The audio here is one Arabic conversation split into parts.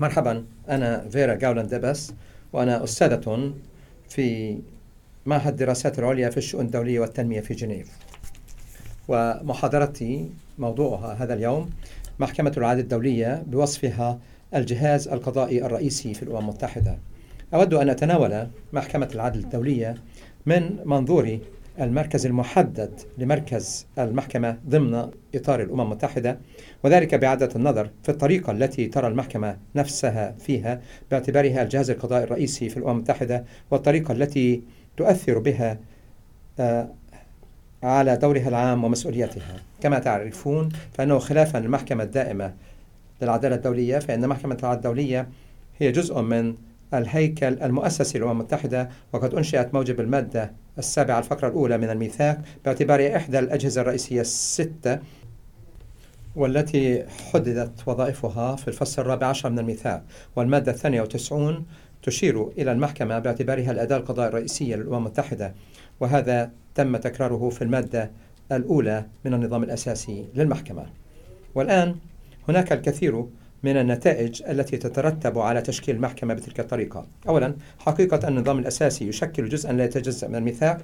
مرحبا أنا فيرا جاولان ديبس وأنا أستاذة في معهد الدراسات العليا في الشؤون الدولية والتنمية في جنيف. ومحاضرتي موضوعها هذا اليوم محكمة العدل الدولية بوصفها الجهاز القضائي الرئيسي في الأمم المتحدة. أود أن أتناول محكمة العدل الدولية من منظور المركز المحدد لمركز المحكمة ضمن إطار الأمم المتحدة وذلك بإعادة النظر في الطريقة التي ترى المحكمة نفسها فيها باعتبارها الجهاز القضائي الرئيسي في الأمم المتحدة والطريقة التي تؤثر بها آه، على دورها العام ومسؤوليتها. كما تعرفون فإنه خلافا للمحكمة الدائمة للعدالة الدولية فإن محكمة العدالة الدولية هي جزء من الهيكل المؤسسي للأمم المتحدة وقد أنشئت موجب المادة السابعة الفقرة الأولى من الميثاق باعتبارها إحدى الأجهزة الرئيسية الستة والتي حددت وظائفها في الفصل الرابع عشر من الميثاق. والمادة الثانية وتسعون تشير إلى المحكمة باعتبارها الأداة القضاء الرئيسية للأمم المتحدة وهذا تم تكراره في المادة الأولى من النظام الأساسي للمحكمة. والآن هناك الكثير من النتائج التي تترتب على تشكيل المحكمة بتلك الطريقة. أولا حقيقة النظام الأساسي يشكل جزءا لا يتجزأ من الميثاق.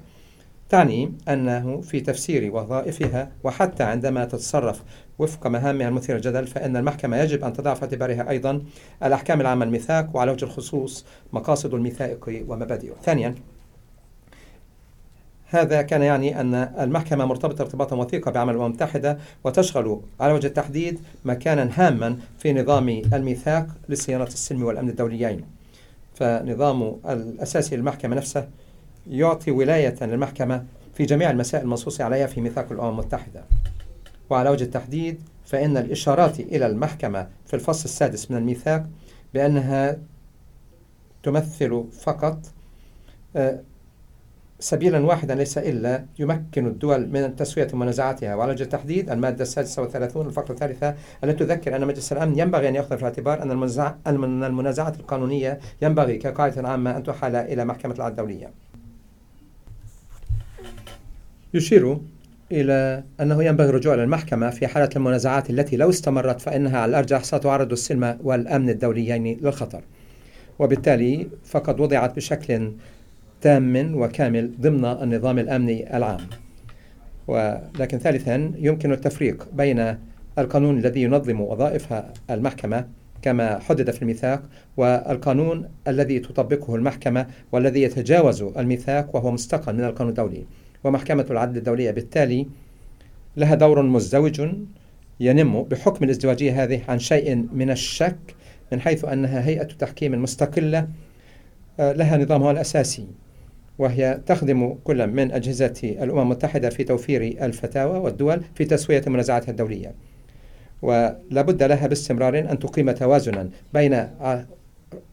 تعني أنه في تفسير وظائفها وحتى عندما تتصرف وفق مهامها المثيرة للجدل فإن المحكمة يجب أن تضع في اعتبارها أيضا الأحكام العامة الميثاق وعلى وجه الخصوص مقاصد الميثاق ومبادئه. ثانيا هذا كان يعني أن المحكمة مرتبطة ارتباطا وثيقا بعمل الأمم المتحدة وتشغل على وجه التحديد مكانا هاما في نظام الميثاق لصيانة السلم والأمن الدوليين. فنظام الأساسي للمحكمة نفسه يعطي ولاية للمحكمة في جميع المسائل المنصوص عليها في ميثاق الأمم المتحدة. وعلى وجه التحديد فإن الإشارات إلى المحكمة في الفصل السادس من الميثاق بأنها تمثل فقط آه، سبيلا واحدا ليس إلا يمكن الدول من تسوية منازعاتها وعلى وجه التحديد المادة السادسة والثلاثون الفقرة الثالثة التي تذكر أن مجلس الأمن ينبغي أن يأخذ في الاعتبار أن المنازعات القانونية ينبغي كقاعدة عامة أن تحال إلى محكمة العدل الدولية. يشير إلى أنه ينبغي الرجوع إلى المحكمة في حالة المنازعات التي لو استمرت فإنها على الأرجح ستعرض السلم والأمن الدوليين للخطر. وبالتالي فقد وضعت بشكل تام وكامل ضمن النظام الأمني العام. ولكن ثالثا يمكن التفريق بين القانون الذي ينظم وظائف المحكمة كما حدد في الميثاق والقانون الذي تطبقه المحكمة والذي يتجاوز الميثاق وهو مستقل من القانون الدولي. ومحكمة العدل الدولية بالتالي لها دور مزدوج ينم بحكم الازدواجية هذه عن شيء من الشك من حيث أنها هيئة تحكيم مستقلة آه، لها نظامها الأساسي وهي تخدم كل من أجهزة الأمم المتحدة في توفير الفتاوى والدول في تسوية منازعاتها الدولية. ولا بد لها باستمرار أن تقيم توازنا بين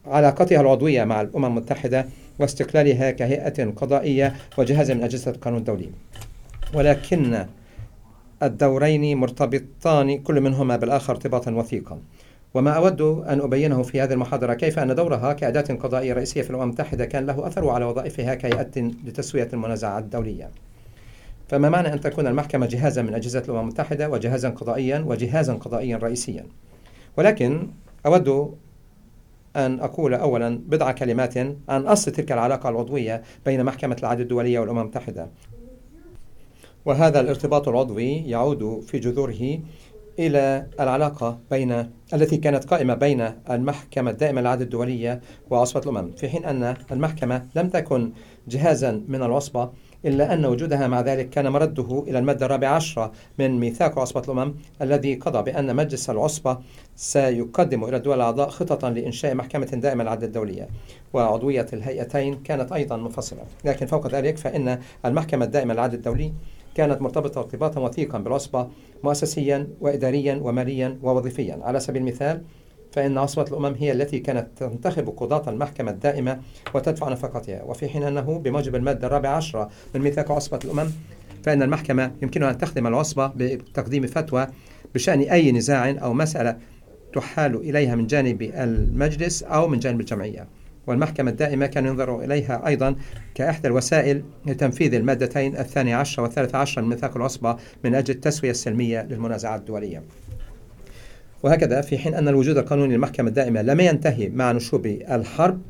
علاقتها العضوية مع الأمم المتحدة واستقلالها كهيئة قضائية وجهاز من أجهزة القانون الدولي. ولكن الدورين مرتبطان كل منهما بالآخر ارتباطا وثيقا. وما أود أن أبينه في هذه المحاضرة كيف أن دورها كأداة قضائية رئيسية في الأمم المتحدة كان له أثر على وظائفها كهيئة لتسوية المنازعات الدولية. فما معنى أن تكون المحكمة جهازا من أجهزة الأمم المتحدة وجهازا قضائيا وجهازا قضائيا رئيسيا؟ ولكن أود أن أقول أولا بضع كلمات عن أصل تلك العلاقة العضوية بين محكمة العدل الدولية والأمم المتحدة. وهذا الارتباط العضوي يعود في جذوره إلى العلاقة بين التي كانت قائمة بين المحكمة الدائمة للعدل الدولية وعصبة الأمم في حين أن المحكمة لم تكن جهازا من العصبة إلا أن وجودها مع ذلك كان مرده إلى المادة الرابعة عشرة من ميثاق عصبة الأمم الذي قضى بأن مجلس العصبة سيقدم إلى الدول الأعضاء خططا لإنشاء محكمة دائمة للعدل الدولية وعضوية الهيئتين كانت أيضا منفصلة. لكن فوق ذلك فإن المحكمة الدائمة للعدل الدولي كانت مرتبطة ارتباطا وثيقا بالعصبة مؤسسيا وإداريا وماليا ووظيفيا. على سبيل المثال فإن عصبة الأمم هي التي كانت تنتخب قضاة المحكمة الدائمة وتدفع نفقتها. وفي حين أنه بموجب المادة الرابعة عشرة من ميثاق عصبة الأمم فإن المحكمة يمكنها أن تخدم العصبة بتقديم فتوى بشأن أي نزاع أو مسألة تحال إليها من جانب المجلس أو من جانب الجمعية. والمحكمة الدائمة كان ينظر إليها أيضا كإحدى الوسائل لتنفيذ المادتين الثانية عشر والثالثة عشر من ميثاق العصبة من أجل التسوية السلمية للمنازعات الدولية. وهكذا في حين أن الوجود القانوني للمحكمة الدائمة لم ينتهي مع نشوب الحرب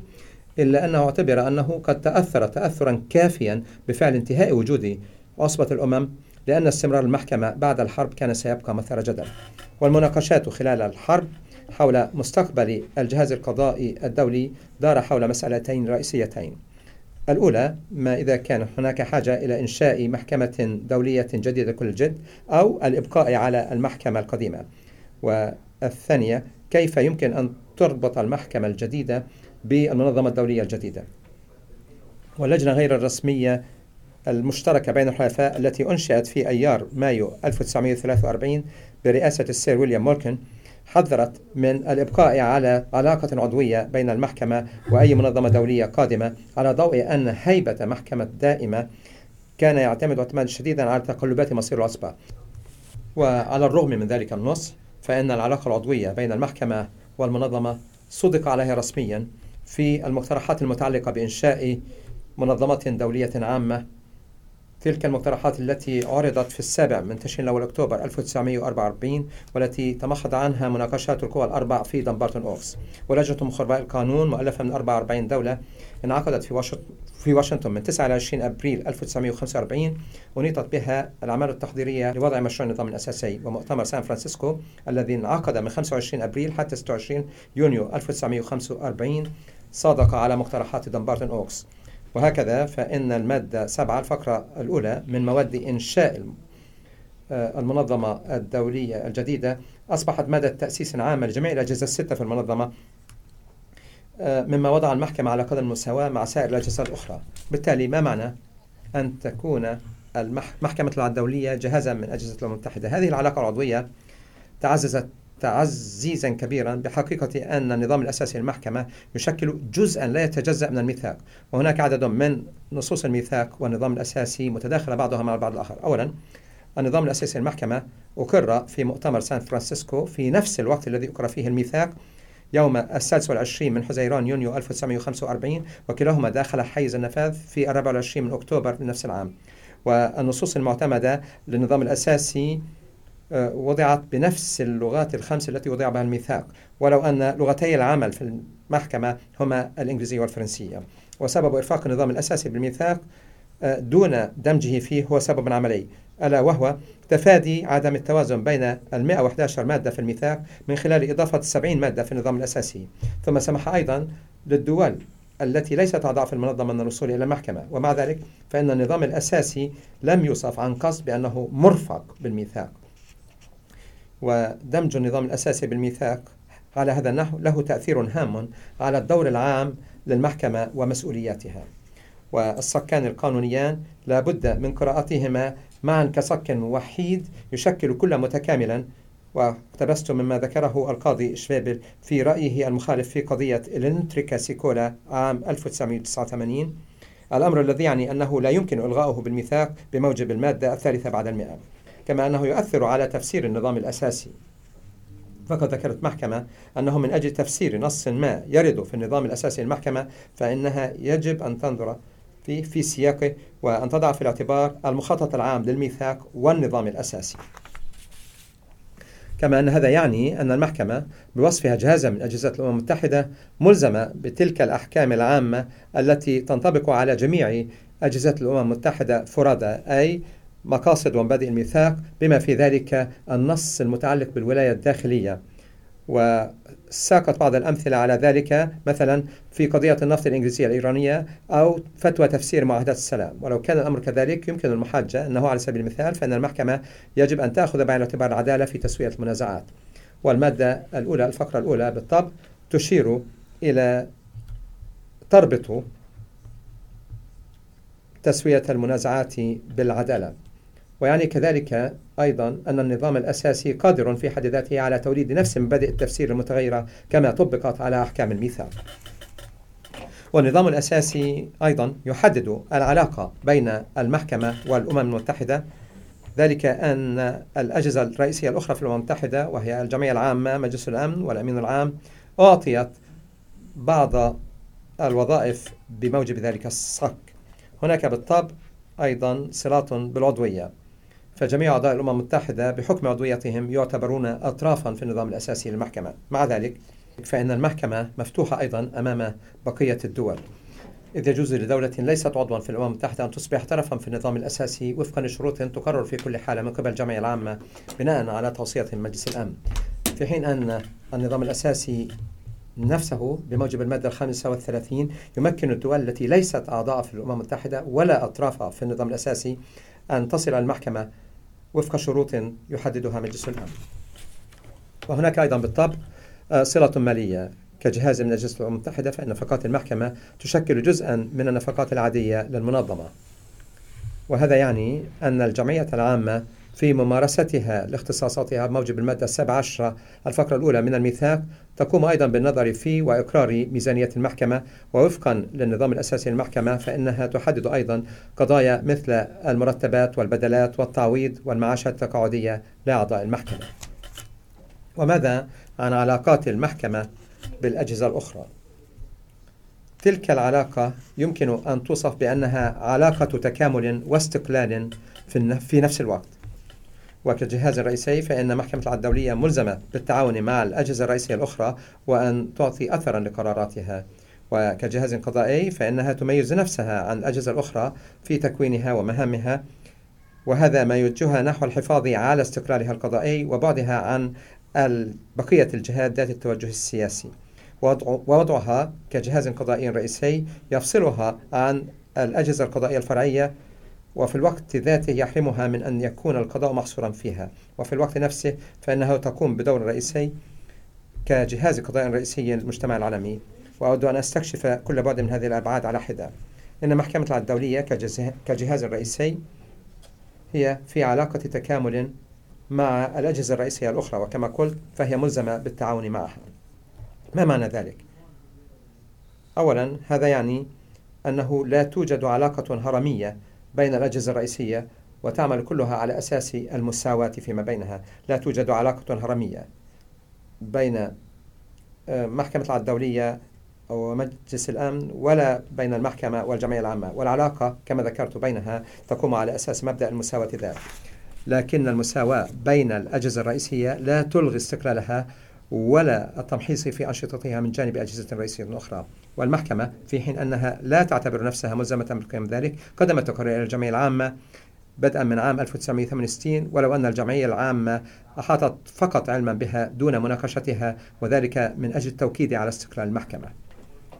إلا أنه اعتبر أنه قد تأثر تأثرا كافيا بفعل انتهاء وجود عصبة الأمم لأن استمرار المحكمة بعد الحرب كان سيبقى مثار جدل. والمناقشات خلال الحرب حول مستقبل الجهاز القضائي الدولي دار حول مسألتين رئيسيتين. الأولى ما إذا كان هناك حاجة إلى إنشاء محكمة دولية جديدة كل الجد أو الإبقاء على المحكمة القديمة. والثانية كيف يمكن أن تربط المحكمة الجديدة بالمنظمة الدولية الجديدة؟ واللجنة غير الرسمية المشتركة بين الحلفاء التي أنشئت في أيار مايو 1943 برئاسة السير ويليام موركن حذرت من الإبقاء على علاقة عضوية بين المحكمة وأي منظمة دولية قادمة على ضوء أن هيبة محكمة دائمة كان يعتمد اعتمادا شديدا على تقلبات مصير العصبة. وعلى الرغم من ذلك النص فإن العلاقة العضوية بين المحكمة والمنظمة صدق عليها رسميا في المقترحات المتعلقة بإنشاء منظمة دولية عامة تلك المقترحات التي عرضت في السابع من تشرين الأول أكتوبر 1944 والتي تمخض عنها مناقشات القوى الأربع في دمبارتون أوكس. ولجنة مخرباء القانون مؤلفة من 44 دولة انعقدت في واشنطن في واشنطن من 9 إلى 20 أبريل 1945 ونيطت بها الأعمال التحضيرية لوضع مشروع النظام الأساسي ومؤتمر سان فرانسيسكو الذي انعقد من 25 أبريل حتى 26 يونيو 1945 صادق على مقترحات دمبارتون أوكس. وهكذا فإن المادة 7 الفقرة الأولى من مواد إنشاء آه، المنظمة الدولية الجديدة أصبحت مادة تأسيس عامة لجميع الأجهزة الستة في المنظمة آه، مما وضع المحكمة على قدر المساواة مع سائر الأجهزة الأخرى. بالتالي ما معنى أن تكون محكمة العدل الدولية جهازا من أجهزة الأمم المتحدة؟ هذه العلاقة العضوية تعززت تعزيزا كبيرا بحقيقة أن النظام الأساسي للمحكمة يشكل جزءا لا يتجزأ من الميثاق وهناك عدد من نصوص الميثاق والنظام الأساسي متداخلة بعضها مع البعض الآخر. أولا النظام الأساسي للمحكمة أقر في مؤتمر سان فرانسيسكو في نفس الوقت الذي أقر فيه الميثاق يوم السادس والعشرين من حزيران يونيو 1945 وكلاهما داخل حيز النفاذ في الرابع والعشرين من أكتوبر من نفس العام. والنصوص المعتمدة للنظام الأساسي وضعت بنفس اللغات الخمس التي وضع بها الميثاق ولو أن لغتي العمل في المحكمة هما الإنجليزية والفرنسية. وسبب إرفاق النظام الأساسي بالميثاق آه، دون دمجه فيه هو سبب عملي ألا وهو تفادي عدم التوازن بين ال 111 مادة في الميثاق من خلال إضافة 70 مادة في النظام الأساسي. ثم سمح أيضا للدول التي ليست أعضاء في المنظمة من الوصول إلى المحكمة. ومع ذلك فإن النظام الأساسي لم يوصف عن قصد بأنه مرفق بالميثاق. ودمج النظام الأساسي بالميثاق. على هذا النحو له تأثير هام على الدور العام للمحكمة ومسؤولياتها. والصكان القانونيان لا بد من قراءتهما معا كصك وحيد يشكل كل متكاملا. واقتبست مما ذكره القاضي شفيبل في رأيه المخالف في قضية الانتريكا سيكولا عام 1989 الأمر الذي يعني أنه لا يمكن إلغاؤه بالميثاق بموجب المادة الثالثة بعد المئة. كما أنه يؤثر على تفسير النظام الأساسي. فقد ذكرت محكمة أنه من أجل تفسير نص ما يرد في النظام الأساسي للمحكمة فإنها يجب أن تنظر فيه في سياقه وأن تضع في الاعتبار المخطط العام للميثاق والنظام الأساسي. كما أن هذا يعني أن المحكمة بوصفها جهازا من أجهزة الأمم المتحدة ملزمة بتلك الأحكام العامة التي تنطبق على جميع أجهزة الأمم المتحدة فرادى أي مقاصد ومبادئ الميثاق بما في ذلك النص المتعلق بالولاية الداخلية. وساقت بعض الأمثلة على ذلك مثلا في قضية النفط الإنجليزية الإيرانية أو فتوى تفسير معاهدات السلام. ولو كان الأمر كذلك يمكن المحاجة أنه على سبيل المثال فإن المحكمة يجب أن تأخذ بعين الاعتبار العدالة في تسوية المنازعات. والمادة الأولى الفقرة الأولى بالطبع تشير إلى تربط تسوية المنازعات بالعدالة. ويعني كذلك أيضا أن النظام الأساسي قادر في حد ذاته على توليد نفس مبادئ التفسير المتغيرة كما طبقت على أحكام الميثاق. والنظام الأساسي أيضا يحدد العلاقة بين المحكمة والأمم المتحدة ذلك أن الأجهزة الرئيسية الأخرى في الأمم المتحدة وهي الجمعية العامة مجلس الأمن والأمين العام أعطيت بعض الوظائف بموجب ذلك الصك. هناك بالطبع أيضا صلات بالعضوية. فجميع أعضاء الأمم المتحدة بحكم عضويتهم يعتبرون أطرافا في النظام الأساسي للمحكمة. مع ذلك فإن المحكمة مفتوحة أيضا أمام بقية الدول. إذ يجوز لدولة ليست عضوا في الأمم المتحدة أن تصبح طرفا في النظام الأساسي وفقا لشروط تقرر في كل حالة من قبل الجمعية العامة بناء على توصية مجلس الأمن. في حين أن النظام الأساسي نفسه بموجب المادة الخامسة والثلاثين يمكن الدول التي ليست أعضاء في الأمم المتحدة ولا أطرافها في النظام الأساسي أن تصل المحكمة وفق شروط يحددها مجلس الأمن. وهناك أيضا بالطبع آه، صلة مالية كجهاز من أجهزة الأمم المتحدة فإن نفقات المحكمة تشكل جزءا من النفقات العادية للمنظمة. وهذا يعني أن الجمعية العامة في ممارستها لاختصاصاتها بموجب المادة السابعة عشرة الفقرة الأولى من الميثاق. تقوم أيضا بالنظر في وإقرار ميزانية المحكمة. ووفقا للنظام الأساسي للمحكمة فإنها تحدد أيضا قضايا مثل المرتبات والبدلات والتعويض والمعاشات التقاعدية لأعضاء المحكمة. وماذا عن علاقات المحكمة بالأجهزة الأخرى؟ تلك العلاقة يمكن أن توصف بأنها علاقة تكامل واستقلال في نفس الوقت. وكجهاز رئيسي فإن محكمة العدل الدولية ملزمة بالتعاون مع الأجهزة الرئيسية الأخرى وأن تعطي أثرا لقراراتها. وكجهاز قضائي فإنها تميز نفسها عن الأجهزة الأخرى في تكوينها ومهامها وهذا ما يوجهها نحو الحفاظ على استقلالها القضائي وبعدها عن بقية الجهات ذات التوجه السياسي. ووضعها كجهاز قضائي رئيسي يفصلها عن الأجهزة القضائية الفرعية وفي الوقت ذاته يحرمها من أن يكون القضاء محصورا فيها. وفي الوقت نفسه فإنها تقوم بدور رئيسي كجهاز قضائي رئيسي للمجتمع العالمي. وأود أن أستكشف كل بعد من هذه الأبعاد على حدة. إن محكمة العدل الدولية كجهاز رئيسي هي في علاقة تكامل مع الأجهزة الرئيسية الأخرى. وكما قلت فهي ملزمة بالتعاون معها. ما معنى ذلك؟ أولا هذا يعني أنه لا توجد علاقة هرمية بين الأجهزة الرئيسية وتعمل كلها على أساس المساواة فيما بينها. لا توجد علاقة هرمية بين آه، محكمة العدل الدولية ومجلس الأمن ولا بين المحكمة والجمعية العامة. والعلاقة كما ذكرت بينها تقوم على أساس مبدأ المساواة ذات لكن المساواة بين الأجهزة الرئيسية لا تلغي استقلالها ولا التمحيص في أنشطتها من جانب أجهزة رئيسية أخرى. والمحكمة في حين أنها لا تعتبر نفسها ملزمة بالقيام بذلك قدمت تقرير الجمعية العامة بدءا من عام 1968 ولو أن الجمعية العامة أحاطت فقط علما بها دون مناقشتها وذلك من أجل التوكيد على استقلال المحكمة.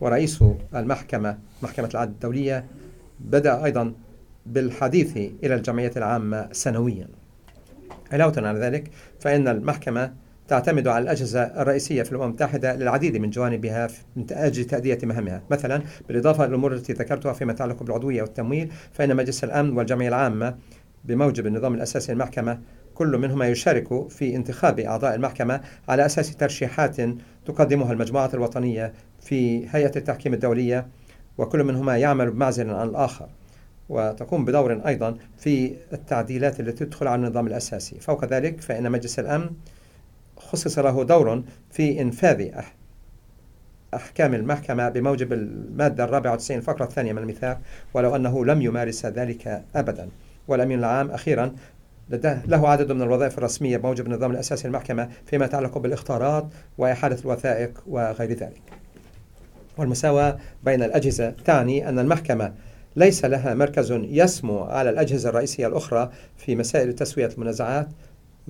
ورئيس المحكمة محكمة العدل الدولية بدأ أيضا بالحديث إلى الجمعية العامة سنويا. علاوة على ذلك فإن المحكمة تعتمد على الأجهزة الرئيسية في الأمم المتحدة للعديد من جوانبها من أجل تأدية مهامها مثلا بالإضافة للأمور التي ذكرتها فيما يتعلق بالعضوية والتمويل فإن مجلس الأمن والجمعية العامة بموجب النظام الأساسي للمحكمة كل منهما يشارك في انتخاب أعضاء المحكمة على أساس ترشيحات تقدمها المجموعات الوطنية في هيئة التحكيم الدولية وكل منهما يعمل بمعزل عن الآخر. وتقوم بدور أيضا في التعديلات التي تدخل على النظام الأساسي. فوق ذلك فإن مجلس الأمن خصص له دور في إنفاذ أحكام المحكمة بموجب المادة الرابعة والتسعين الفقرة الثانية من الميثاق ولو أنه لم يمارس ذلك أبدا. والأمين العام أخيرا له عدد من الوظائف الرسمية بموجب النظام الأساسي للمحكمة فيما يتعلق بالاختارات وإحالة الوثائق وغير ذلك. والمساواة بين الأجهزة تعني أن المحكمة ليس لها مركز يسمو على الأجهزة الرئيسية الأخرى في مسائل تسوية المنازعات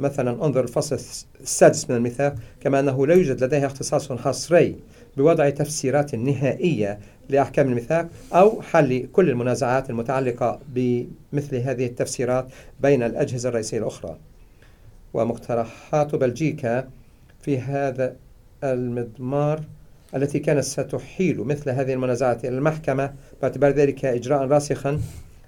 مثلا انظر الفصل السادس من الميثاق كما أنه لا يوجد لديها اختصاص حصري بوضع تفسيرات نهائية لأحكام الميثاق أو حل كل المنازعات المتعلقة بمثل هذه التفسيرات بين الأجهزة الرئيسية الأخرى. ومقترحات بلجيكا في هذا المضمار التي كانت ستحيل مثل هذه المنازعات إلى المحكمة باعتبار ذلك إجراء راسخا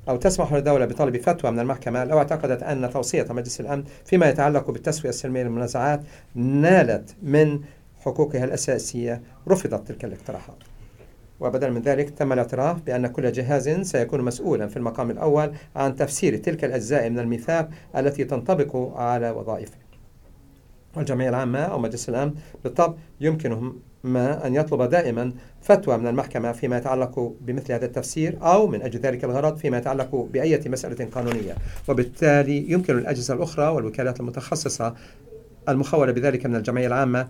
أو تسمح للدولة بطلب فتوى من المحكمة لو اعتقدت أن توصية مجلس الأمن فيما يتعلق بالتسوية السلمية للمنازعات نالت من حقوقها الأساسية رفضت تلك الاقتراحات. وبدلا من ذلك تم الاعتراف بأن كل جهاز سيكون مسؤولا في المقام الأول عن تفسير تلك الأجزاء من الميثاق التي تنطبق على وظائفه. والجمعية العامة أو مجلس الأمن بالطبع يمكنهم ما أن يطلب دائما فتوى من المحكمة فيما يتعلق بمثل هذا التفسير أو من أجل ذلك الغرض فيما يتعلق بأية مسألة قانونية. وبالتالي يمكن الأجهزة الأخرى والوكالات المتخصصة المخولة بذلك من الجمعية العامة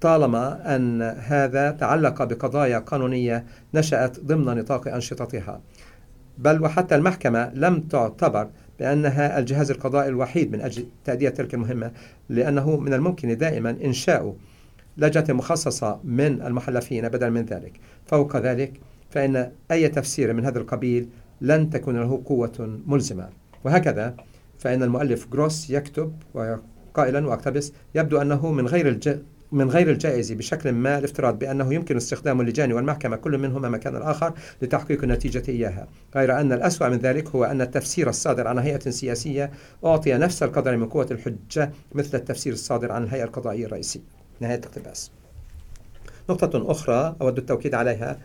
طالما أن هذا تعلق بقضايا قانونية نشأت ضمن نطاق أنشطتها. بل وحتى المحكمة لم تعتبر بأنها الجهاز القضائي الوحيد من أجل تأدية تلك المهمة لأنه من الممكن دائما إنشاء لجنة مخصصة من المحلفين بدلا من ذلك. فوق ذلك فإن أي تفسير من هذا القبيل لن تكون له قوة ملزمة. وهكذا فإن المؤلف جروس يكتب قائلا وأقتبس يبدو أنه من غير الج... من غير الجائز بشكل ما الافتراض بأنه يمكن استخدام اللجان والمحكمة كل منهما مكان الآخر لتحقيق النتيجة إياها. غير أن الأسوأ من ذلك هو أن التفسير الصادر عن هيئة سياسية أعطي نفس القدر من قوة الحجة مثل التفسير الصادر عن الهيئة القضائية الرئيسية. نهاية الاقتباس نقطة أخرى أود التوكيد عليها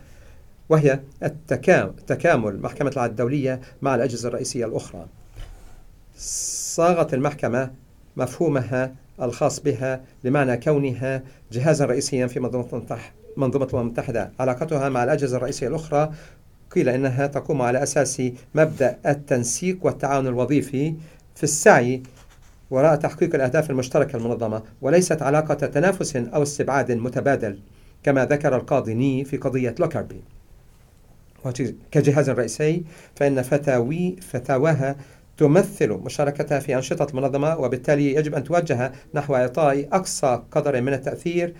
وهي التكامل تكامل محكمة العدل الدولية مع الأجهزة الرئيسية الأخرى. صاغت المحكمة مفهومها الخاص بها لمعنى كونها جهازا رئيسيا في منظومة منظومة الأمم المتحدة علاقتها مع الأجهزة الرئيسية الأخرى قيل إنها تقوم على أساس مبدأ التنسيق والتعاون الوظيفي في السعي وراء تحقيق الأهداف المشتركة المنظمة وليست علاقة تنافس أو استبعاد متبادل كما ذكر القاضي ني في قضية لوكربي. كجهاز رئيسي فإن فتاوي فتاواها تمثل مشاركتها في أنشطة المنظمة وبالتالي يجب أن توجه نحو إعطاء أقصى قدر من التأثير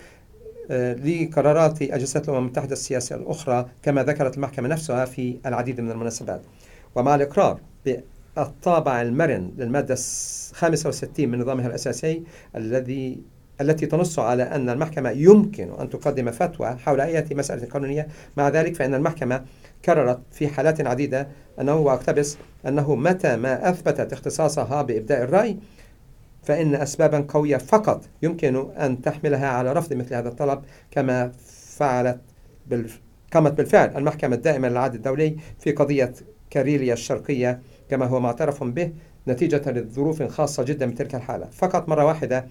آه، لقرارات أجهزة الأمم المتحدة السياسية الأخرى كما ذكرت المحكمة نفسها في العديد من المناسبات. ومع الإقرار بالطابع المرن للمادة 65 من نظامها الأساسي الذي التي تنص على أن المحكمة يمكن أن تقدم فتوى حول أي مسألة قانونية. مع ذلك فإن المحكمة كررت في حالات عديدة أنه وأقتبس أنه متى ما أثبتت اختصاصها بإبداء الرأي فإن أسبابا قوية فقط يمكن أن تحملها على رفض مثل هذا الطلب كما فعلت بالف... قامت بالفعل المحكمة الدائمة للعدل الدولي في قضية كاريليا الشرقية كما هو معترف به نتيجة لظروف خاصة جدا بتلك الحالة. فقط مرة واحدة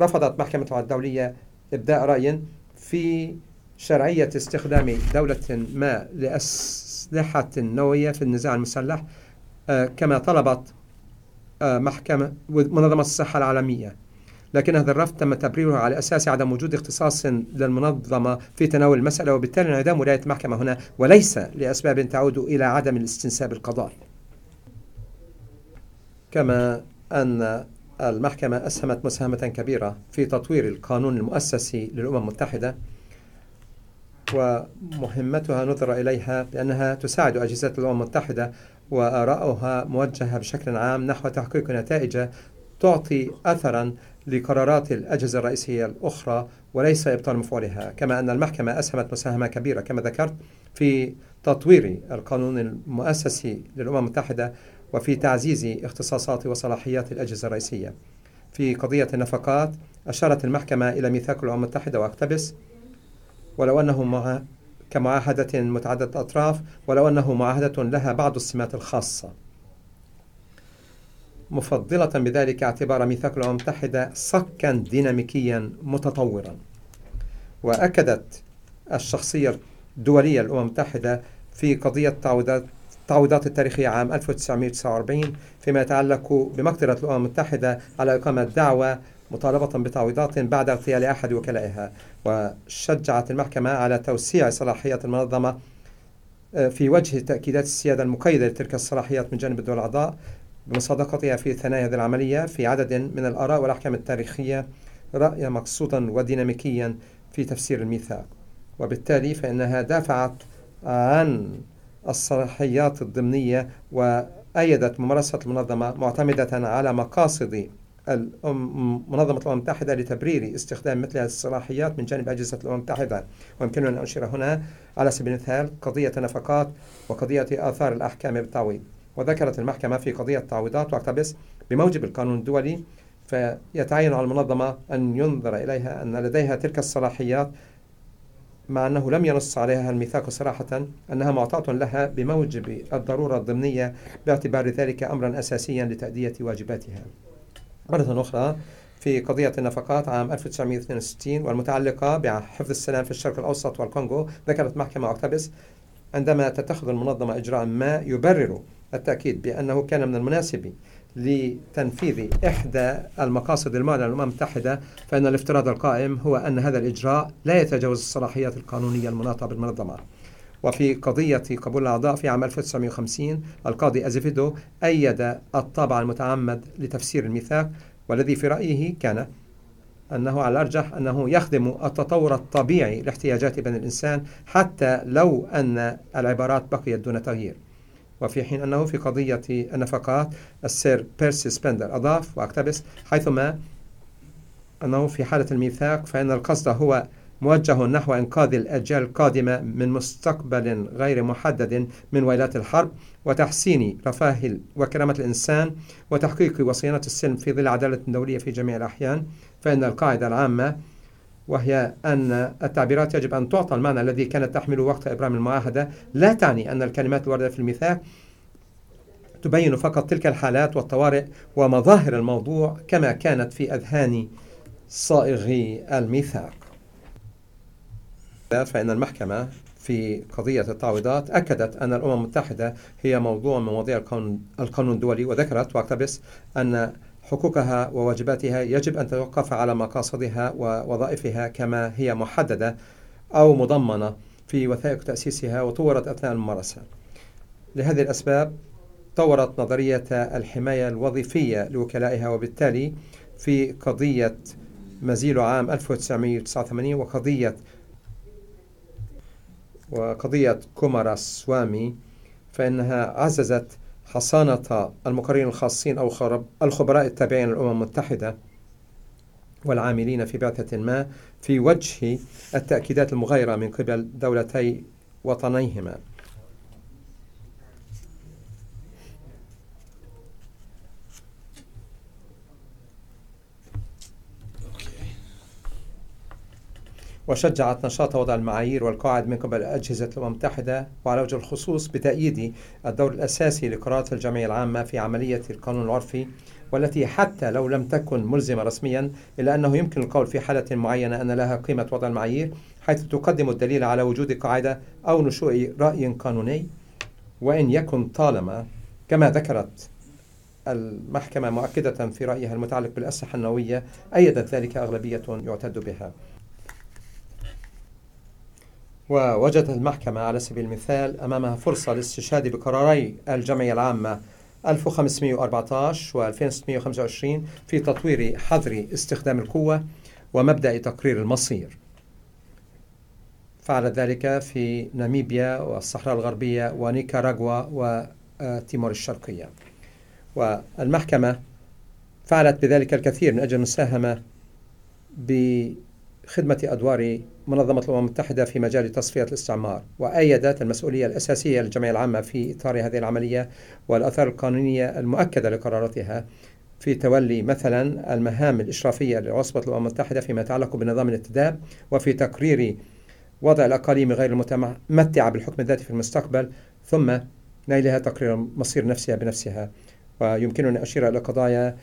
رفضت محكمة الدولية إبداء رأي في شرعية استخدام دولة ما لأسلحة نووية في النزاع المسلح آه، كما طلبت آه، محكمة منظمة الصحة العالمية. لكن هذا الرفض تم تبريره على أساس عدم وجود اختصاص للمنظمة في تناول المسألة وبالتالي انعدام ولاية المحكمة هنا وليس لأسباب تعود إلى عدم الاستنساب القضائي. كما أن المحكمة أسهمت مساهمة كبيرة في تطوير القانون المؤسسي للأمم المتحدة ومهمتها نظر إليها بأنها تساعد أجهزة الأمم المتحدة وآراؤها موجهة بشكل عام نحو تحقيق نتائج تعطي أثرا لقرارات الأجهزة الرئيسية الأخرى وليس إبطال مفعولها. كما أن المحكمة أسهمت مساهمة كبيرة كما ذكرت في تطوير القانون المؤسسي للأمم المتحدة وفي تعزيز اختصاصات وصلاحيات الأجهزة الرئيسية. في قضية النفقات أشارت المحكمة إلى ميثاق الأمم المتحدة وأقتبس ولو أنه مع كمعاهدة متعددة الأطراف ولو أنه معاهدة لها بعض السمات الخاصة. مفضلة بذلك اعتبار ميثاق الأمم المتحدة صكا ديناميكيا متطورا. وأكدت الشخصية الدولية للأمم المتحدة في قضية تعويضات التعويضات التاريخية عام 1949 فيما يتعلق بمقدرة الأمم المتحدة على إقامة دعوة مطالبة بتعويضات بعد اغتيال أحد وكلائها وشجعت المحكمة على توسيع صلاحيات المنظمة آه، في وجه تأكيدات السيادة المقيدة لتلك الصلاحيات من جانب الدول الأعضاء بمصادقتها في ثنايا هذه العملية في عدد من الآراء والأحكام التاريخية رأيا مقصودا وديناميكيا في تفسير الميثاق. وبالتالي فإنها دافعت عن الصلاحيات الضمنية وأيدت ممارسة المنظمة معتمدة على مقاصد منظمة الأمم المتحدة لتبرير استخدام مثل هذه الصلاحيات من جانب أجهزة الأمم المتحدة. ويمكننا أن أشير هنا على سبيل المثال قضية النفقات وقضية آثار الأحكام بالتعويض. وذكرت المحكمة في قضية التعويضات واقتبس بموجب القانون الدولي فيتعين على المنظمة أن ينظر إليها أن لديها تلك الصلاحيات مع أنه لم ينص عليها الميثاق صراحة أنها معطاة لها بموجب الضرورة الضمنية باعتبار ذلك أمرا أساسيا لتأدية واجباتها. مرة أخرى في قضية النفقات عام 1962 والمتعلقة بحفظ السلام في الشرق الأوسط والكونغو ذكرت محكمة أكتابس عندما تتخذ المنظمة إجراء ما يبرر التأكيد بأنه كان من المناسب لتنفيذ إحدى المقاصد المعلنة للأمم المتحدة فإن الافتراض القائم هو أن هذا الإجراء لا يتجاوز الصلاحيات القانونية المناطة بالمنظمة وفي قضية قبول الأعضاء في عام 1950 القاضي أزيفيدو أيد الطابع المتعمد لتفسير الميثاق والذي في رأيه كان أنه على الأرجح أنه يخدم التطور الطبيعي لاحتياجات بني الإنسان حتى لو أن العبارات بقيت دون تغيير. وفي حين أنه في قضية النفقات السير بيرسي سبندر أضاف وأقتبس حيثما أنه في حالة الميثاق فإن القصد هو موجه نحو إنقاذ الأجيال القادمة من مستقبل غير محدد من ويلات الحرب وتحسين رفاه وكرامة الإنسان وتحقيق وصيانة السلم في ظل عدالة دولية في جميع الأحيان فإن القاعدة العامة وهي أن التعبيرات يجب أن تعطى المعنى الذي كانت تحمله وقت إبرام المعاهدة. لا تعني أن الكلمات الواردة في الميثاق تبين فقط تلك الحالات والطوارئ ومظاهر الموضوع كما كانت في أذهان صائغي الميثاق. فإن المحكمة في قضية التعويضات أكدت أن الأمم المتحدة هي موضوع من مواضيع القانون الدولي وذكرت وأقتبس أن حقوقها وواجباتها يجب أن تتوقف على مقاصدها ووظائفها كما هي محددة أو مضمنة في وثائق تأسيسها وطورت أثناء الممارسة. لهذه الأسباب طورت نظرية الحماية الوظيفية لوكلائها وبالتالي في قضية مزيلو عام 1989 وقضية وقضية كومارا سوامي فإنها عززت حصانة المقررين الخاصين أو الخبراء التابعين للأمم المتحدة والعاملين في بعثة ما في وجه التأكيدات المغايرة من قبل دولتي وطنيهما. وشجعت نشاط وضع المعايير والقواعد من قبل أجهزة الأمم المتحدة وعلى وجه الخصوص بتأييد الدور الأساسي لقرارات الجمعية العامة في عملية القانون العرفي والتي حتى لو لم تكن ملزمة رسميا إلا أنه يمكن القول في حالة معينة أن لها قيمة وضع المعايير حيث تقدم الدليل على وجود قاعدة أو نشوء رأي قانوني. وإن يكن طالما كما ذكرت المحكمة مؤكدة في رأيها المتعلق بالأسلحة النووية أيدت ذلك أغلبية يعتد بها. ووجدت المحكمة على سبيل المثال أمامها فرصة للاستشهاد بقراري الجمعية العامة 1514 و 2625 في تطوير حظر استخدام القوة ومبدأ تقرير المصير. فعلت ذلك في ناميبيا والصحراء الغربية ونيكاراغوا وتيمور الشرقية. والمحكمة فعلت بذلك الكثير من أجل المساهمة بخدمة أدوار منظمة الأمم المتحدة في مجال تصفية الاستعمار وأيدت المسؤولية الأساسية للجمعية العامة في إطار هذه العملية والآثار القانونية المؤكدة لقراراتها في تولي مثلا المهام الإشرافية لعصبة الأمم المتحدة فيما يتعلق بنظام الانتداب وفي تقرير وضع الأقاليم غير المتمتعة بالحكم الذاتي في المستقبل ثم نيلها تقرير مصير نفسها بنفسها. ويمكنني أشير إلى قضايا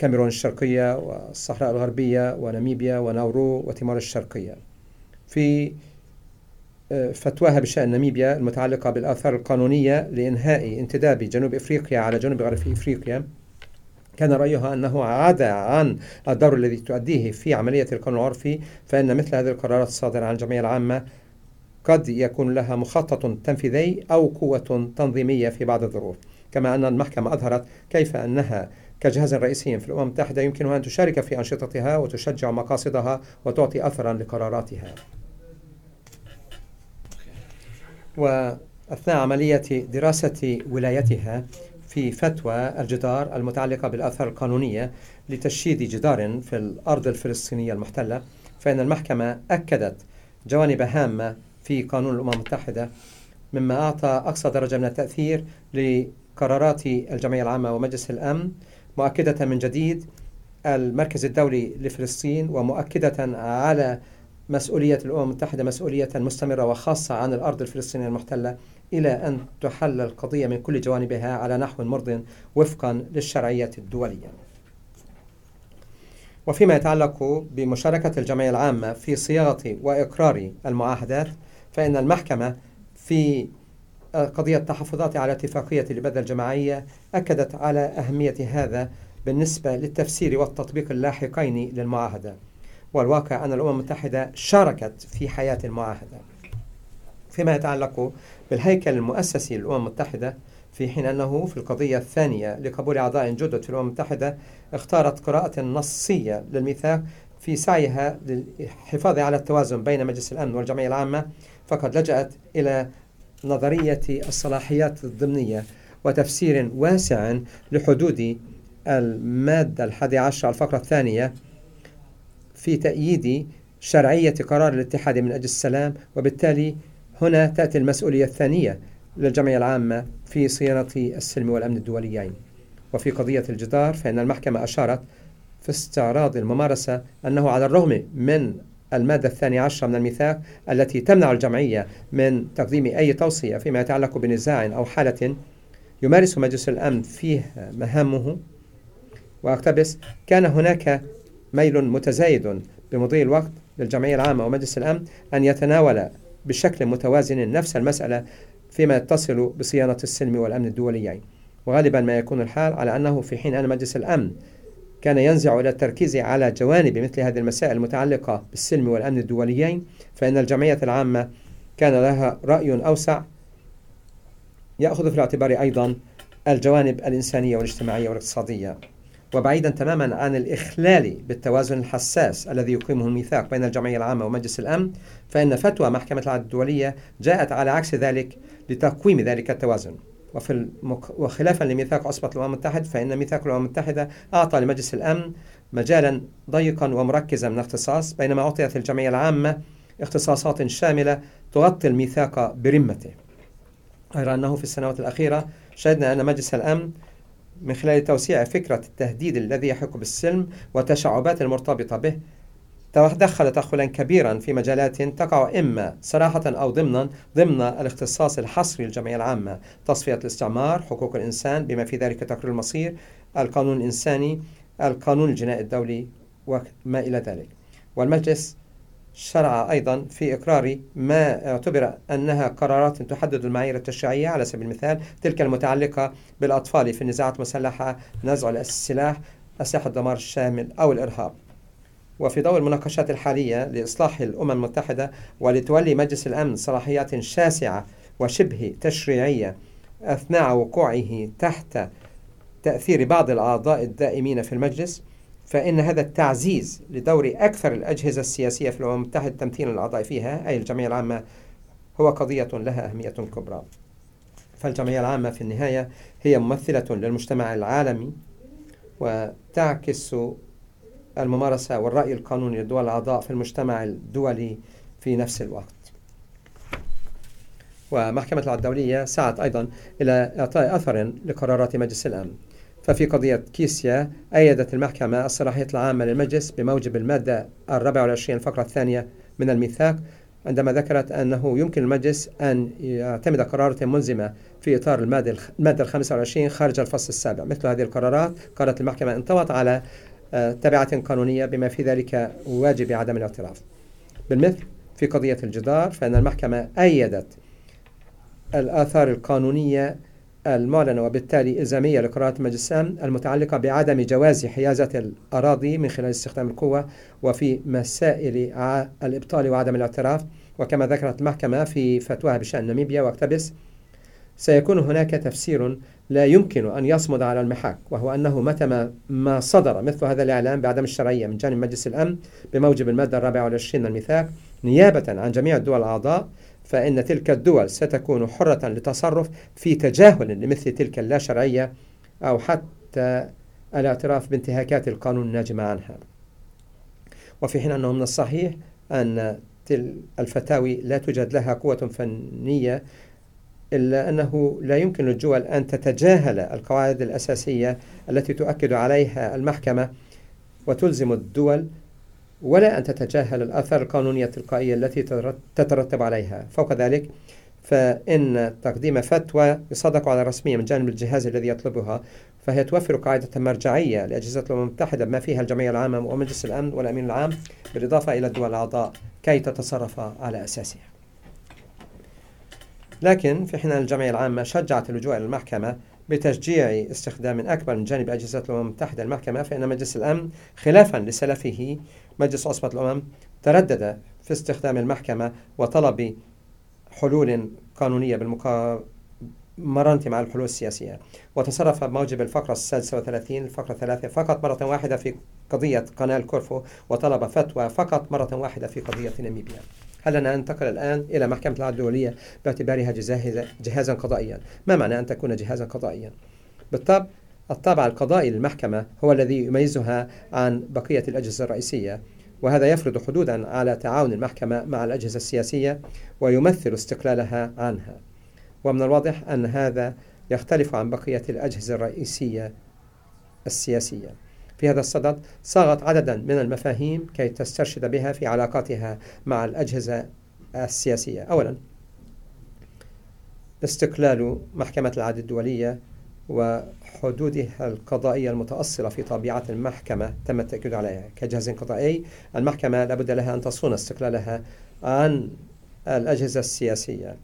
كاميرون الشرقية والصحراء الغربية وناميبيا وناورو وتيمور الشرقية. في آه، فتواها بشأن ناميبيا المتعلقة بالآثار القانونية لإنهاء انتداب جنوب إفريقيا على جنوب غرب إفريقيا كان رأيها أنه عدا عن الدور الذي تؤديه في عملية القانون العرفي فإن مثل هذه القرارات الصادرة عن الجمعية العامة قد يكون لها مخطط تنفيذي أو قوة تنظيمية في بعض الظروف. كما أن المحكمة أظهرت كيف أنها كجهاز رئيسي في الأمم المتحدة يمكنها أن تشارك في أنشطتها وتشجع مقاصدها وتعطي أثرا لقراراتها. وأثناء عملية دراسة ولايتها في فتوى الجدار المتعلقة بالآثار القانونية لتشييد جدار في الأرض الفلسطينية المحتلة فإن المحكمة أكدت جوانب هامة في قانون الأمم المتحدة مما أعطى أقصى درجة من التأثير لقرارات الجمعية العامة ومجلس الأمن مؤكدة من جديد المركز الدولي لفلسطين ومؤكدة على مسؤولية الأمم المتحدة مسؤولية مستمرة وخاصة عن الأرض الفلسطينية المحتلة إلى أن تحل القضية من كل جوانبها على نحو مرض وفقا للشرعية الدولية. وفيما يتعلق بمشاركة الجمعية العامة في صياغة وإقرار المعاهدات فإن المحكمة في قضية التحفظات على اتفاقية الإبادة الجماعية أكدت على أهمية هذا بالنسبة للتفسير والتطبيق اللاحقين للمعاهدة. والواقع أن الأمم المتحدة شاركت في حياة المعاهدة. فيما يتعلق بالهيكل المؤسسي للأمم المتحدة في حين أنه في القضية الثانية لقبول أعضاء جدد في الأمم المتحدة اختارت قراءة نصية للميثاق في سعيها للحفاظ على التوازن بين مجلس الأمن والجمعية العامة فقد لجأت إلى نظرية الصلاحيات الضمنية وتفسير واسع لحدود المادة الحادي عشر الفقرة الثانية في تأييد شرعية قرار الاتحاد من أجل السلام وبالتالي هنا تأتي المسؤولية الثانية للجمعية العامة في صيانة السلم والأمن الدوليين. وفي قضية الجدار فإن المحكمة أشارت في استعراض الممارسة أنه على الرغم من المادة الثانية عشرة من الميثاق التي تمنع الجمعية من تقديم أي توصية فيما يتعلق بنزاع أو حالة يمارس مجلس الأمن فيه مهامه. وأقتبس كان هناك ميل متزايد بمضي الوقت للجمعية العامة ومجلس الأمن أن يتناول بشكل متوازن نفس المسألة فيما يتصل بصيانة السلم والأمن الدوليين. وغالبا ما يكون الحال على أنه في حين أن مجلس الأمن كان ينزع إلى التركيز على جوانب مثل هذه المسائل المتعلقة بالسلم والأمن الدوليين فإن الجمعية العامة كان لها رأي أوسع يأخذ في الاعتبار أيضا الجوانب الإنسانية والاجتماعية والاقتصادية. وبعيدا تماما عن الإخلال بالتوازن الحساس الذي يقيمه الميثاق بين الجمعية العامة ومجلس الأمن فإن فتوى محكمة العدل الدولية جاءت على عكس ذلك لتقويم ذلك التوازن. وفي المك... وخلافا لميثاق عصبة الأمم المتحدة فإن ميثاق الأمم المتحدة أعطى لمجلس الأمن مجالا ضيقا ومركزا من اختصاص بينما أعطيت الجمعية العامة اختصاصات شاملة تغطي الميثاق برمته. غير أنه في السنوات الأخيرة شهدنا أن مجلس الأمن من خلال توسيع فكرة التهديد الذي يحق بالسلم والتشعبات المرتبطة به تدخل تدخلا كبيرا في مجالات تقع إما صراحة أو ضمنا ضمن الاختصاص الحصري للجمعية العامة تصفية الاستعمار حقوق الإنسان بما في ذلك تقرير المصير القانون الإنساني القانون الجنائي الدولي وما إلى ذلك. والمجلس شرع أيضا في إقرار ما اعتبر أنها قرارات تحدد المعايير التشريعية على سبيل المثال تلك المتعلقة بالأطفال في النزاعات المسلحة نزع السلاح أسلحة الدمار الشامل أو الإرهاب. وفي ضوء المناقشات الحالية لإصلاح الأمم المتحدة ولتولي مجلس الأمن صلاحيات شاسعة وشبه تشريعية أثناء وقوعه تحت تأثير بعض الأعضاء الدائمين في المجلس فإن هذا التعزيز لدور أكثر الأجهزة السياسية في الأمم المتحدة تمثيلا الأعضاء فيها أي الجمعية العامة هو قضية لها أهمية كبرى. فالجمعية العامة في النهاية هي ممثلة للمجتمع العالمي وتعكس الممارسة والرأي القانوني للدول الأعضاء في المجتمع الدولي في نفس الوقت. ومحكمة العدل الدولية سعت أيضا إلى إعطاء أثر لقرارات مجلس الأمن. ففي قضية كيسيا أيدت المحكمة الصلاحية العامة للمجلس بموجب المادة الرابعة والعشرين الفقرة الثانية من الميثاق عندما ذكرت أنه يمكن المجلس أن يعتمد قرارات ملزمة في إطار المادة المادة الخامسة والعشرين خارج الفصل السابع. مثل هذه القرارات قالت المحكمة انطوت على تبعة قانونية بما في ذلك واجب عدم الاعتراف. بالمثل في قضية الجدار فإن المحكمة أيدت الآثار القانونية المعلنة وبالتالي إلزامية لقرارات مجلس الأمن المتعلقة بعدم جواز حيازة الأراضي من خلال استخدام القوة وفي مسائل الإبطال وعدم الاعتراف. وكما ذكرت المحكمة في فتواها بشأن ناميبيا واقتبس سيكون هناك تفسير لا يمكن أن يصمد على المحك وهو أنه متى ما صدر مثل هذا الإعلان بعدم الشرعية من جانب مجلس الأمن بموجب المادة الرابعة والعشرين من الميثاق نيابة عن جميع الدول الأعضاء فإن تلك الدول ستكون حرة للتصرف في تجاهل لمثل تلك اللا شرعية أو حتى الاعتراف بانتهاكات القانون الناجمة عنها. وفي حين أنه من الصحيح أن الفتاوي لا توجد لها قوة فنية إلا أنه لا يمكن للدول أن تتجاهل القواعد الأساسية التي تؤكد عليها المحكمة وتلزم الدول ولا أن تتجاهل الآثار القانونية التلقائية التي تترتب عليها. فوق ذلك فإن تقديم فتوى يصدق على رسمية من جانب الجهاز الذي يطلبها فهي توفر قاعدة مرجعية لأجهزة الأمم المتحدة بما فيها الجمعية العامة ومجلس الأمن والأمين العام بالإضافة إلى الدول الأعضاء كي تتصرف على أساسها. لكن في حين الجمعية العامة شجعت اللجوء إلى المحكمة بتشجيع استخدام أكبر من جانب أجهزة الأمم المتحدة المحكمة فإن مجلس الأمن خلافا لسلفه مجلس عصبة الأمم تردد في استخدام المحكمة وطلب حلول قانونية بالمقارنة مع الحلول السياسية. وتصرف بموجب الفقرة السادسة وثلاثين الفقرة الثلاثة فقط مرة واحدة في قضية قناة كورفو وطلب فتوى فقط مرة واحدة في قضية ناميبيا. هل أن ننتقل الآن إلى محكمة العدل الدولية باعتبارها جهازا قضائيا؟ ما معنى أن تكون جهازا قضائيا؟ بالطبع الطابع القضائي للمحكمة هو الذي يميزها عن بقية الأجهزة الرئيسية وهذا يفرض حدودا على تعاون المحكمة مع الأجهزة السياسية ويمثل استقلالها عنها. ومن الواضح أن هذا يختلف عن بقية الأجهزة الرئيسية السياسية. في هذا الصدد صاغت عددا من المفاهيم كي تسترشد بها في علاقاتها مع الأجهزة السياسية. أولا استقلال محكمة العدل الدولية وحدودها القضائية المتأصلة في طبيعة المحكمة تم التأكيد عليها. كجهاز قضائي المحكمة لابد لها أن تصون استقلالها عن الأجهزة السياسية.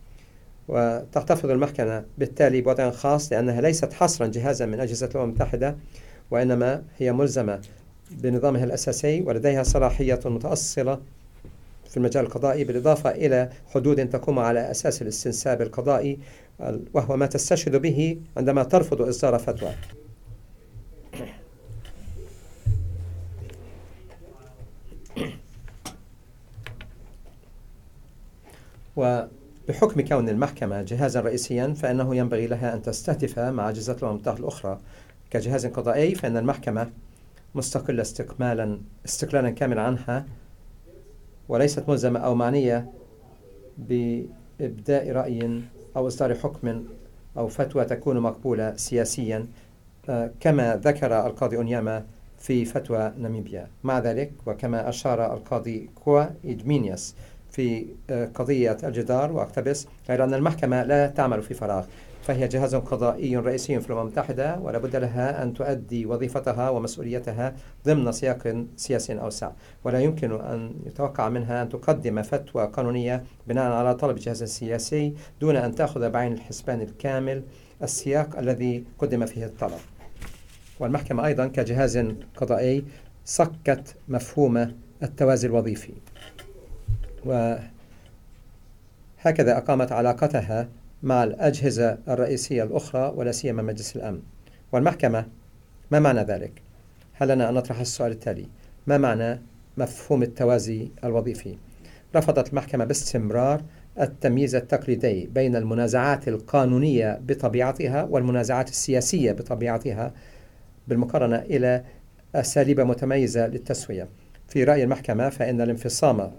وتحتفظ المحكمة بالتالي بوضع خاص لأنها ليست حصرا جهازا من أجهزة الأمم المتحدة وإنما هي ملزمة بنظامها الأساسي ولديها صلاحية متأصلة في المجال القضائي بالإضافة إلى حدود تقوم على أساس الاستنساب القضائي وهو ما تستشهد به عندما ترفض إصدار فتوى. وبحكم كون المحكمة جهازا رئيسيا فإنه ينبغي لها أن تستهدف مع أجهزة الأمم المتحدة الأخرى كجهاز قضائي فإن المحكمة مستقلة استكمالا استقلالا كاملا عنها وليست ملزمة أو معنية بإبداء رأي أو إصدار حكم أو فتوى تكون مقبولة سياسيا آه، كما ذكر القاضي أونياما في فتوى ناميبيا. مع ذلك وكما أشار القاضي كوا إدمينياس في آه، قضية الجدار وأقتبس غير أن المحكمة لا تعمل في فراغ. فهي جهاز قضائي رئيسي في الأمم المتحدة ولا بد لها أن تؤدي وظيفتها ومسؤوليتها ضمن سياق سياسي أوسع ولا يمكن أن يتوقع منها أن تقدم فتوى قانونية بناء على طلب جهاز سياسي دون أن تأخذ بعين الحسبان الكامل السياق الذي قدم فيه الطلب. والمحكمة أيضا كجهاز قضائي صكت مفهوم التوازي الوظيفي. وهكذا أقامت علاقتها مع الأجهزة الرئيسية الأخرى ولا سيما مجلس الأمن والمحكمة ما معنى ذلك؟ هل لنا أن نطرح السؤال التالي ما معنى مفهوم التوازي الوظيفي؟ رفضت المحكمة باستمرار التمييز التقليدي بين المنازعات القانونية بطبيعتها والمنازعات السياسية بطبيعتها بالمقارنة إلى أساليب متميزة للتسوية في رأي المحكمة فإن الانفصام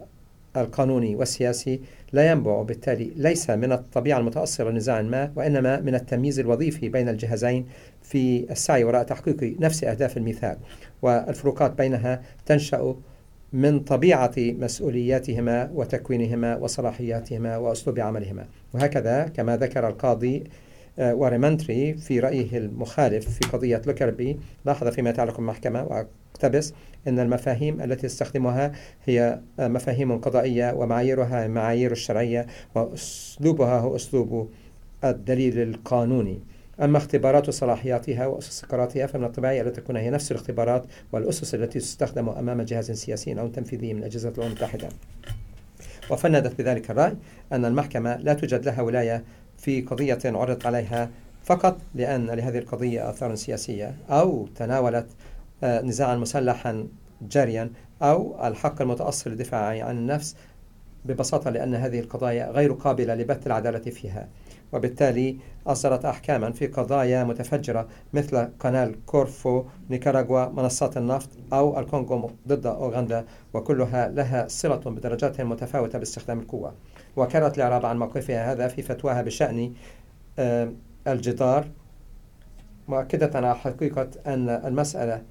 القانوني والسياسي لا ينبع بالتالي ليس من الطبيعة المتأصلة لنزاع ما وإنما من التمييز الوظيفي بين الجهازين في السعي وراء تحقيق نفس أهداف الميثاق والفروقات بينها تنشأ من طبيعة مسؤولياتهما وتكوينهما وصلاحياتهما وأسلوب عملهما. وهكذا كما ذكر القاضي وريمنتري في رأيه المخالف في قضية لوكربي. لاحظ فيما يتعلق بالمحكمة واقتبس أن المفاهيم التي تستخدمها هي مفاهيم قضائية ومعاييرها معايير الشرعية وأسلوبها هو أسلوب الدليل القانوني. أما اختبارات صلاحياتها وأسس قراراتها فمن الطبيعي أن تكون هي نفس الاختبارات والأسس التي تستخدم أمام جهاز سياسي أو تنفيذي من أجهزة الأمم المتحدة. وفندت بذلك الرأي أن المحكمة لا توجد لها ولاية في قضية عرضت عليها فقط لأن لهذه القضية آثار سياسية أو تناولت آه، نزاعا مسلحا جاريا أو الحق المتأصل للدفاع عن النفس ببساطة لأن هذه القضايا غير قابلة لبث العدالة فيها. وبالتالي أصدرت أحكاما في قضايا متفجرة مثل قناة كورفو نيكاراغوا منصات النفط أو الكونغو ضد أوغندا وكلها لها صلة بدرجات متفاوتة باستخدام القوة. وكانت الإعراب عن موقفها هذا في فتواها بشأن آه، الجدار. مؤكدة على حقيقة أن المسألة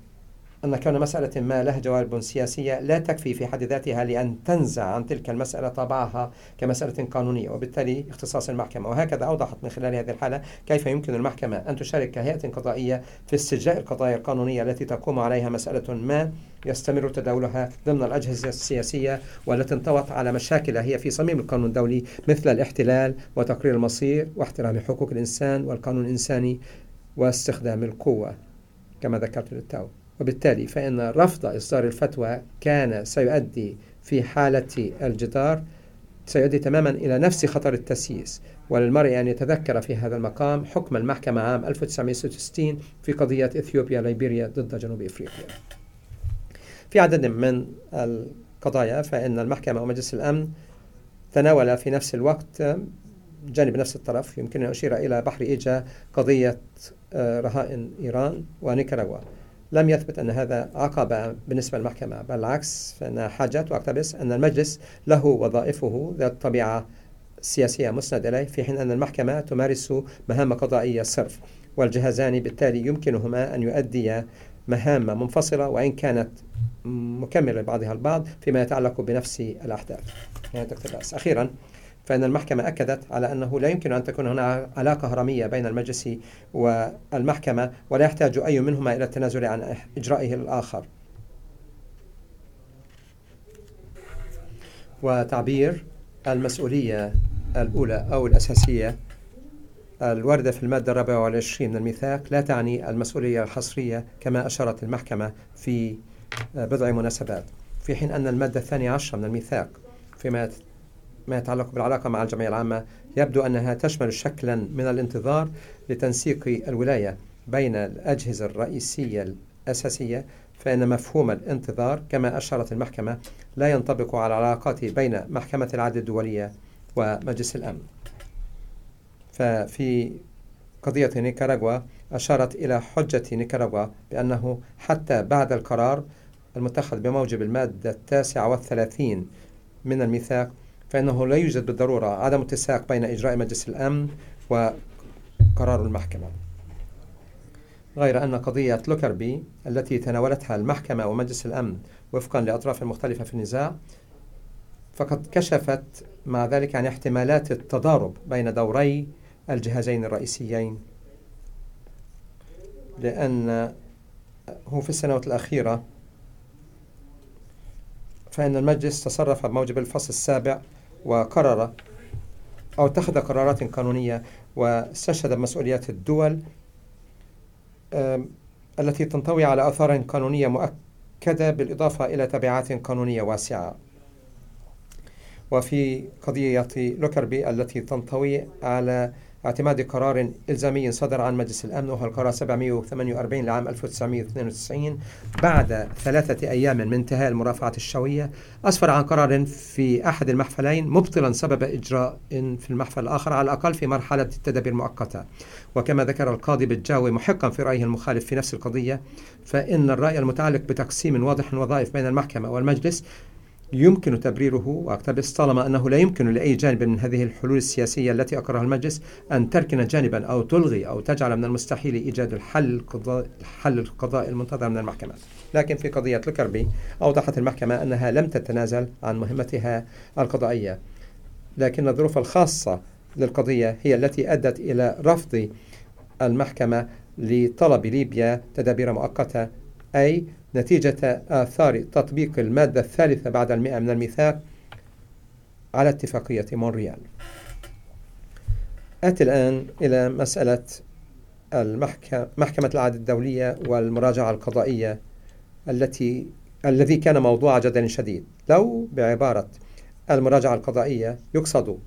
أن كون مسألة ما لها جوانب سياسية لا تكفي في حد ذاتها لأن تنزع عن تلك المسألة طابعها كمسألة قانونية وبالتالي اختصاص المحكمة. وهكذا أوضحت من خلال هذه الحالة كيف يمكن المحكمة أن تشارك كهيئة قضائية في استجلاء القضايا القانونية التي تقوم عليها مسألة ما يستمر تداولها ضمن الأجهزة السياسية والتي انطوت على مشاكل هي في صميم القانون الدولي مثل الاحتلال وتقرير المصير واحترام حقوق الإنسان والقانون الإنساني واستخدام القوة كما ذكرت للتو. وبالتالي فإن رفض إصدار الفتوى كان سيؤدي في حالة الجدار سيؤدي تماما إلى نفس خطر التسييس. وللمرء أن يتذكر في هذا المقام حكم المحكمة عام 1966 في قضية إثيوبيا ليبيريا ضد جنوب إفريقيا. في عدد من القضايا فإن المحكمة ومجلس الأمن تناول في نفس الوقت جانب نفس الطرف يمكن أن أشير إلى بحر إيجا قضية آه، رهائن إيران ونيكاراغوا. لم يثبت أن هذا عقبة بالنسبة للمحكمة بل العكس فإن حاجات وأقتبس أن المجلس له وظائفه ذات طبيعة سياسية مسند إليه في حين أن المحكمة تمارس مهام قضائية صرف والجهازان بالتالي يمكنهما أن يؤديا مهام منفصلة وإن كانت مكملة لبعضها البعض فيما يتعلق بنفس الأحداث. يعني أخيرا فإن المحكمة أكدت على أنه لا يمكن أن تكون هناك علاقة هرمية بين المجلس والمحكمة ولا يحتاج أي منهما إلى التنازل عن إجرائه الآخر. وتعبير المسؤولية الأولى أو الأساسية الواردة في المادة الرابعة والعشرين من الميثاق لا تعني المسؤولية الحصرية كما أشارت المحكمة في بضع مناسبات في حين أن المادة الثانية عشرة من الميثاق فيما ما يتعلق بالعلاقة مع الجمعية العامة يبدو أنها تشمل شكلا من الانتظار لتنسيق الولاية بين الأجهزة الرئيسية الأساسية فإن مفهوم الانتظار كما أشارت المحكمة لا ينطبق على العلاقات بين محكمة العدل الدولية ومجلس الأمن. ففي قضية نيكاراغوا أشارت إلى حجة نيكاراغوا بأنه حتى بعد القرار المتخذ بموجب المادة التاسعة والثلاثين من الميثاق فإنه لا يوجد بالضرورة عدم اتساق بين إجراء مجلس الأمن وقرار المحكمة. غير أن قضية لوكربي التي تناولتها المحكمة ومجلس الأمن وفقا لأطراف مختلفة في النزاع فقد كشفت مع ذلك عن احتمالات التضارب بين دوري الجهازين الرئيسيين. لأن هو في السنوات الأخيرة فإن المجلس تصرف بموجب الفصل السابع وقرر أو اتخذ قرارات قانونية واستشهد بمسؤوليات الدول التي تنطوي على آثار قانونية مؤكدة بالإضافة إلى تبعات قانونية واسعة. وفي قضية لوكربي التي تنطوي على اعتماد قرار إلزامي صدر عن مجلس الأمن وهو القرار 748 لعام 1992 بعد ثلاثة أيام من انتهاء المرافعة الشوية أسفر عن قرار في أحد المحفلين مبطلا سبب إجراء في المحفل الآخر على الأقل في مرحلة التدابير المؤقتة. وكما ذكر القاضي بالجاوي محقا في رأيه المخالف في نفس القضية فإن الرأي المتعلق بتقسيم واضح الوظائف بين المحكمة والمجلس يمكن تبريره واقتبس طالما أنه لا يمكن لأي جانب من هذه الحلول السياسية التي اقرها المجلس أن تركن جانبا أو تلغي أو تجعل من المستحيل إيجاد الحل القضاء الحل القضائي المنتظر من المحكمات. لكن في قضية لوكربي أوضحت المحكمة أنها لم تتنازل عن مهمتها القضائية. لكن الظروف الخاصة للقضية هي التي أدت إلى رفض المحكمة لطلب ليبيا تدابير مؤقتة أي نتيجة آثار تطبيق المادة الثالثة بعد المئة من الميثاق على اتفاقية مونريال. أتي الآن إلى مسألة المحكمة محكمة العدل الدولية والمراجعة القضائية التي الذي كان موضوع جدل شديد. لو بعبارة المراجعة القضائية يقصد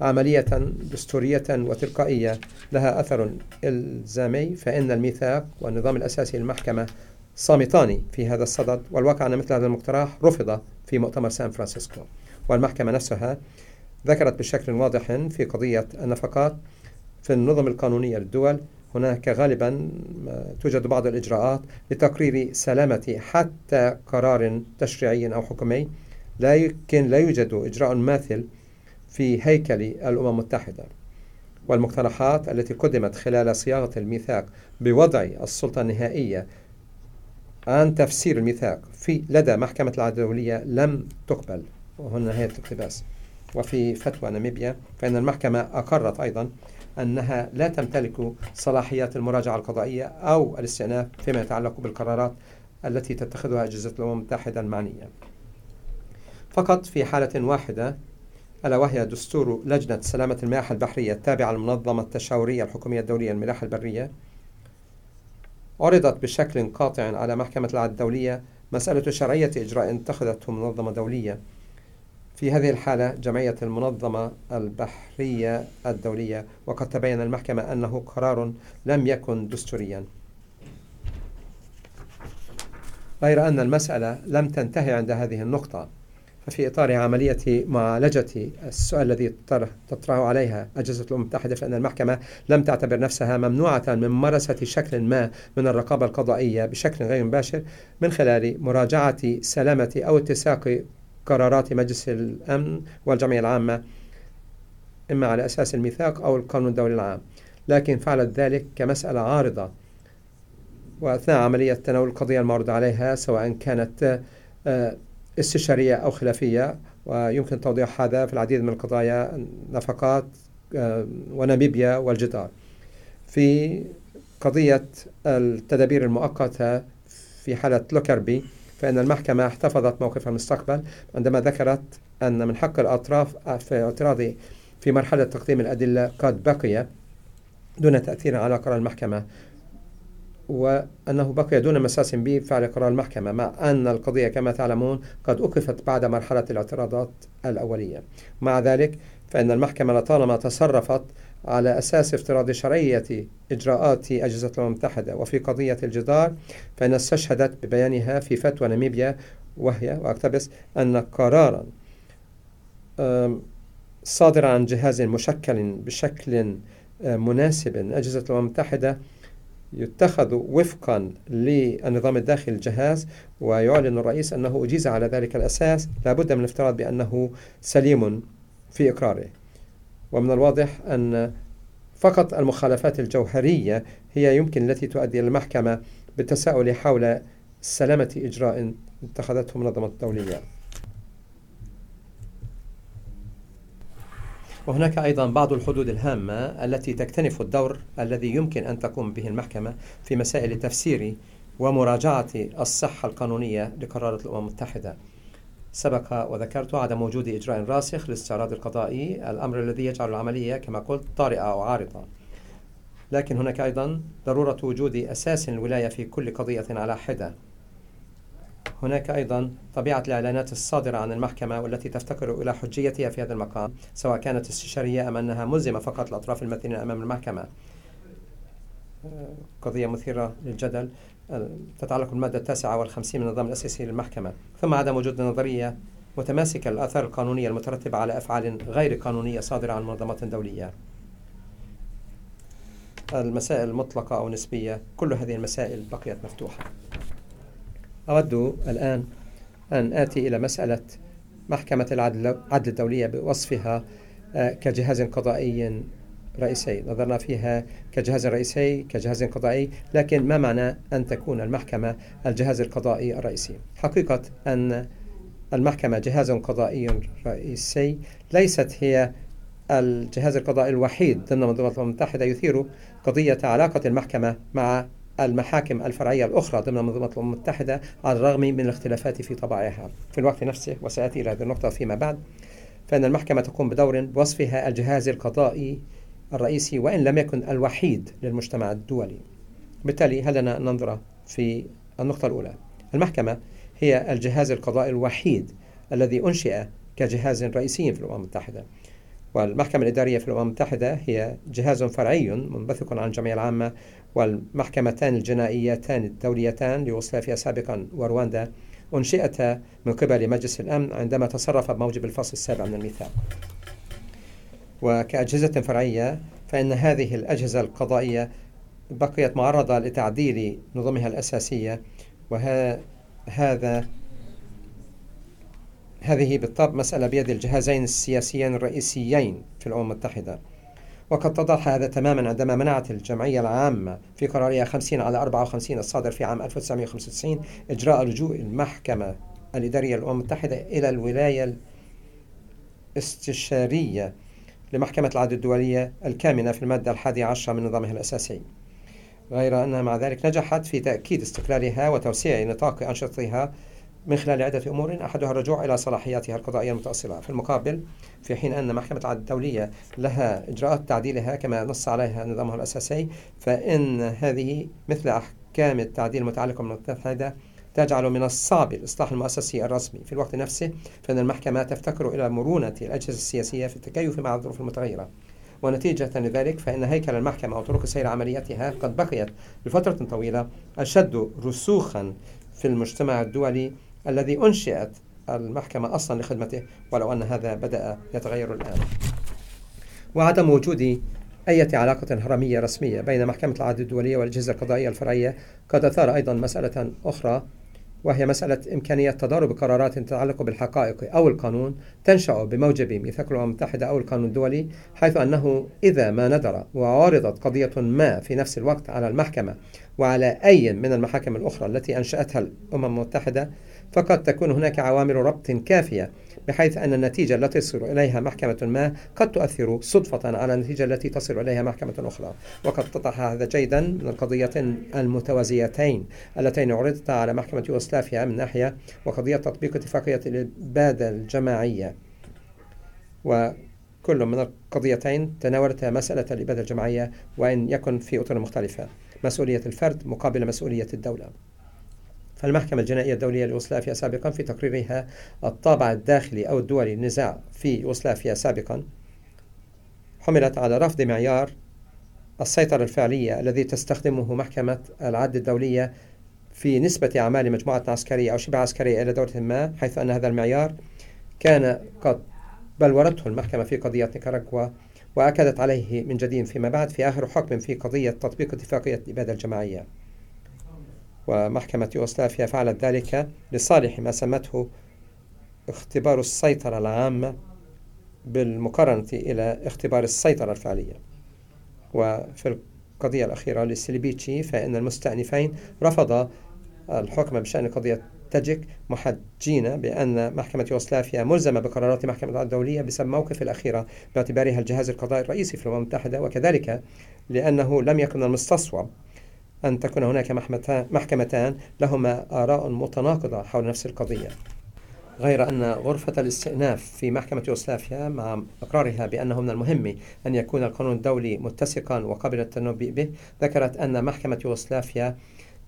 عملية دستورية وتلقائية لها أثر إلزامي فإن الميثاق والنظام الأساسي للمحكمة صامتان في هذا الصدد والواقع أن مثل هذا المقترح رفض في مؤتمر سان فرانسيسكو. والمحكمة نفسها ذكرت بشكل واضح في قضية النفقات في النظم القانونية للدول. هناك غالبا توجد بعض الإجراءات لتقرير سلامة حتى قرار تشريعي أو حكومي. لكن لا يوجد إجراء ماثل في هيكل الأمم المتحدة. والمقترحات التي قدمت خلال صياغة الميثاق بوضع السلطة النهائية عن تفسير الميثاق في لدى محكمة العدل الدولية لم تقبل وهنا نهاية الاقتباس. وفي فتوى ناميبيا فإن المحكمة أقرت أيضا أنها لا تمتلك صلاحيات المراجعة القضائية أو الاستئناف فيما يتعلق بالقرارات التي تتخذها أجهزة الأمم المتحدة المعنية. فقط في حالة واحدة ألا وهي دستور لجنة سلامة المياه البحرية التابعة للمنظمة التشاورية الحكومية الدولية للملاحة البرية عرضت بشكل قاطع على محكمة العدل الدولية مسألة شرعية إجراء اتخذته منظمة دولية. في هذه الحالة جمعية المنظمة البحرية الدولية وقد تبين المحكمة أنه قرار لم يكن دستوريا. غير أن المسألة لم تنتهي عند هذه النقطة. ففي إطار عملية معالجة السؤال الذي تطرح عليها أجهزة الأمم المتحدة فإن المحكمة لم تعتبر نفسها ممنوعة من ممارسة شكل ما من الرقابة القضائية بشكل غير مباشر من خلال مراجعة سلامة أو اتساق قرارات مجلس الأمن والجمعية العامة إما على أساس الميثاق أو القانون الدولي العام. لكن فعلت ذلك كمسألة عارضة. وأثناء عملية تناول القضية المعروض عليها سواء كانت آه، استشارية أو خلافية ويمكن توضيح هذا في العديد من القضايا نفقات وناميبيا والجدار. في قضية التدابير المؤقتة في حالة لوكربي فإن المحكمة احتفظت موقف المستقبل عندما ذكرت أن من حق الأطراف في اعتراض في مرحلة تقديم الأدلة قد بقي دون تأثير على قرار المحكمة. وأنه بقي دون مساس بفعل قرار المحكمة مع أن القضية كما تعلمون قد أوقفت بعد مرحلة الاعتراضات الأولية. مع ذلك فإن المحكمة لطالما تصرفت على أساس افتراض شرعية إجراءات أجهزة الأمم المتحدة وفي قضية الجدار فإن استشهدت ببيانها في فتوى ناميبيا وهي وأقتبس أن قرارا صادرا عن جهاز مشكل بشكل مناسب أجهزة الأمم المتحدة يتخذ وفقا للنظام الداخلي الجهاز ويعلن الرئيس أنه أجيز على ذلك الأساس. لابد من الافتراض بأنه سليم في إقراره. ومن الواضح أن فقط المخالفات الجوهرية هي يمكن التي تؤدي إلى المحكمة بالتساؤل حول سلامة إجراء اتخذته المنظمة الدولية وهناك أيضا بعض الحدود الهامة التي تكتنف الدور الذي يمكن أن تقوم به المحكمة في مسائل تفسير ومراجعة الصحة القانونية لقرارات الأمم المتحدة. سبق وذكرت عدم وجود إجراء راسخ للاستعراض القضائي الأمر الذي يجعل العملية كما قلت طارئة أو عارضة. لكن هناك أيضا ضرورة وجود أساس الولاية في كل قضية على حدة. هناك أيضا طبيعة الإعلانات الصادرة عن المحكمة والتي تفتقر إلى حجيتها في هذا المقام سواء كانت استشارية أم أنها ملزمة فقط الأطراف المثلين أمام المحكمة. قضية مثيرة للجدل. تتعلق بالمادة التاسعة والخمسين من النظام الأساسي للمحكمة. ثم عدم وجود نظرية متماسكة للآثار القانونية المترتبة على أفعال غير قانونية صادرة عن منظمات دولية. المسائل المطلقة أو نسبية كل هذه المسائل بقيت مفتوحة. أود الآن أن آتي إلى مسألة محكمة العدل الدولية بوصفها آه، كجهاز قضائي رئيسي. نظرنا فيها كجهاز رئيسي كجهاز قضائي لكن ما معنى أن تكون المحكمة الجهاز القضائي الرئيسي؟ حقيقة أن المحكمة جهاز قضائي رئيسي ليست هي الجهاز القضائي الوحيد ضمن منظومة الأمم المتحدة يثير قضية علاقة المحكمة مع المحاكم الفرعية الأخرى ضمن منظومة الأمم المتحدة على الرغم من الاختلافات في طبائعها في الوقت نفسه وسأتي إلى هذه النقطة فيما بعد فإن المحكمة تقوم بدور بوصفها الجهاز القضائي الرئيسي وإن لم يكن الوحيد للمجتمع الدولي. بالتالي هل لنا ننظر في النقطة الأولى؟ المحكمة هي الجهاز القضائي الوحيد الذي أنشئ كجهاز رئيسي في الأمم المتحدة. والمحكمة الإدارية في الأمم المتحدة هي جهاز فرعي منبثق عن الجمعية العامة والمحكمتان الجنائيتان الدوليتان ليوغوسلافيا سابقا ورواندا أنشئتا من قبل مجلس الأمن عندما تصرف بموجب الفصل السابع من الميثاق. وكأجهزة فرعية فإن هذه الأجهزة القضائية بقيت معرضة لتعديل نظمها الأساسية وهذا هذه بالطبع مسألة بيد الجهازين السياسيين الرئيسيين في الأمم المتحدة. وقد اتضح هذا تماما عندما منعت الجمعية العامة في قرارها 50 على 54 الصادر في عام 1995 إجراء لجوء المحكمة الإدارية للأمم المتحدة إلى الولاية الاستشارية لمحكمة العدل الدولية الكامنة في المادة الحادية عشرة من نظامها الأساسي. غير أنها مع ذلك نجحت في تأكيد استقلالها وتوسيع نطاق أنشطتها من خلال عدة أمور أحدها الرجوع إلى صلاحياتها القضائية المتأصلة. في المقابل في حين أن محكمة العدل الدولية لها إجراءات تعديلها كما نص عليها نظامها الأساسي فإن هذه مثل أحكام التعديل المتعلقة بالمتحدة تجعل من الصعب الإصلاح المؤسسي الرسمي. في الوقت نفسه فإن المحكمة تفتكر إلى مرونة الأجهزة السياسية في التكيف مع الظروف المتغيرة. ونتيجة لذلك فإن هيكل المحكمة وطرق سير عملياتها قد بقيت لفترة طويلة أشد رسوخا في المجتمع الدولي الذي أنشئت المحكمة أصلا لخدمته ولو أن هذا بدأ يتغير الآن. وعدم وجود أي علاقة هرمية رسمية بين محكمة العدل الدولية والأجهزة القضائية الفرعية قد أثار أيضا مسألة أخرى وهي مسألة إمكانية تضارب قرارات تتعلق بالحقائق أو القانون تنشأ بموجب ميثاق الأمم المتحدة أو القانون الدولي حيث أنه إذا ما ندر وعارضت قضية ما في نفس الوقت على المحكمة وعلى أي من المحاكم الأخرى التي أنشأتها الأمم المتحدة فقد تكون هناك عوامل ربط كافية بحيث أن النتيجة التي تصل إليها محكمة ما قد تؤثر صدفة على النتيجة التي تصل إليها محكمة أخرى. وقد اتضح هذا جيدا من القضيتين المتوازيتين اللتين عرضتا على محكمة يوغوسلافيا من ناحية وقضية تطبيق اتفاقية الإبادة الجماعية. وكل من القضيتين تناولت مسألة الإبادة الجماعية وإن يكن في أطر مختلفة. مسؤولية الفرد مقابل مسؤولية الدولة. فالمحكمة الجنائية الدولية ليوغوسلافيا سابقا في تقريرها الطابع الداخلي أو الدولي للنزاع في يوغوسلافيا سابقا حملت على رفض معيار السيطرة الفعلية الذي تستخدمه محكمة العدل الدولية في نسبة أعمال مجموعة عسكرية أو شبه عسكرية إلى دولة ما حيث أن هذا المعيار كان قد بلورته المحكمة في قضية نيكاراغوا وأكدت عليه من جديد فيما بعد في آخر حكم في قضية تطبيق اتفاقية الإبادة الجماعية. ومحكمة يوغوسلافيا فعلت ذلك لصالح ما سمته اختبار السيطرة العامة بالمقارنة إلى اختبار السيطرة الفعلية. وفي القضية الأخيرة للسليبيتشي فإن المستأنفين رفض الحكم بشأن قضية تجك محجين بأن محكمة يوغوسلافيا ملزمة بقرارات محكمة الدولية بسبب موقف الأخيرة باعتبارها الجهاز القضائي الرئيسي في الأمم المتحدة وكذلك لأنه لم يكن المستصوب أن تكون هناك محكمتان لهما آراء متناقضة حول نفس القضية. غير أن غرفة الاستئناف في محكمة يوغوسلافيا مع إقرارها بأنه من المهم أن يكون القانون الدولي متسقا وقابل للتنبؤ به ذكرت أن محكمة يوغوسلافيا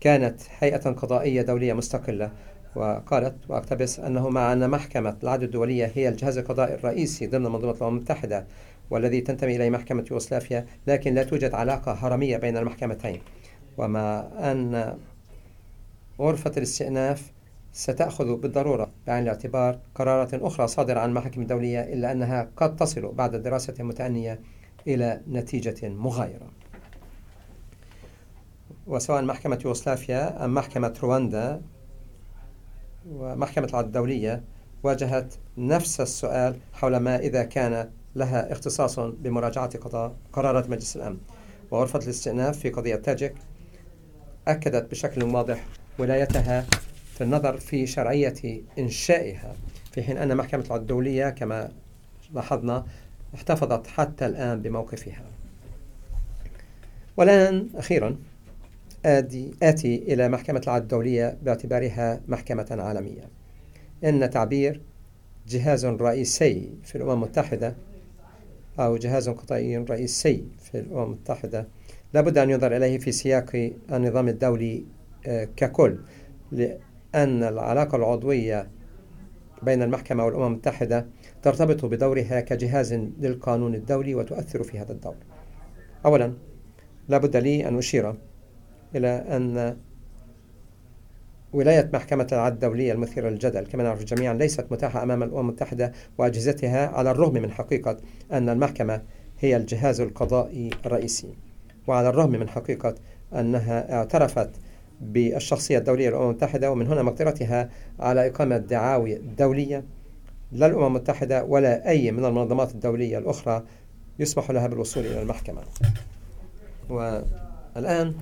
كانت هيئة قضائية دولية مستقلة وقالت وأقتبس أنه مع أن محكمة العدل الدولية هي الجهاز القضائي الرئيسي ضمن منظومة الأمم المتحدة والذي تنتمي إليه محكمة يوغوسلافيا لكن لا توجد علاقة هرمية بين المحكمتين. ومع أن غرفة الاستئناف ستأخذ بالضرورة بعين الاعتبار قرارات أخرى صادرة عن المحاكم الدولية إلا أنها قد تصل بعد دراسة متأنية إلى نتيجة مغايرة. وسواء محكمة يوغوسلافيا أم محكمة رواندا ومحكمة العدل الدولية واجهت نفس السؤال حول ما إذا كان لها اختصاص بمراجعة قرارات مجلس الأمن. وغرفة الاستئناف في قضية تاجك أكدت بشكل واضح ولايتها في النظر في شرعية إنشائها. في حين أن محكمة العدل الدولية كما لاحظنا احتفظت حتى الآن بموقفها. والآن أخيرا آدي آتي إلى محكمة العدل الدولية باعتبارها محكمة عالمية. إن تعبير جهاز رئيسي في الأمم المتحدة أو جهاز قضائي رئيسي في الأمم المتحدة لابد أن ينظر إليه في سياق النظام الدولي آه، ككل لأن العلاقة العضوية بين المحكمة والأمم المتحدة ترتبط بدورها كجهاز للقانون الدولي وتؤثر في هذا الدور. أولا لابد لي أن أشير إلى أن ولاية محكمة العدل الدولية المثيرة للجدل كما نعرف جميعا ليست متاحة أمام الأمم المتحدة وأجهزتها على الرغم من حقيقة أن المحكمة هي الجهاز القضائي الرئيسي. وعلى الرغم من حقيقة أنها اعترفت بالشخصية الدولية للأمم المتحدة ومن هنا مقدرتها على إقامة دعاوي دولية لا الأمم المتحدة ولا أي من المنظمات الدولية الأخرى يسمح لها بالوصول إلى المحكمة. والآن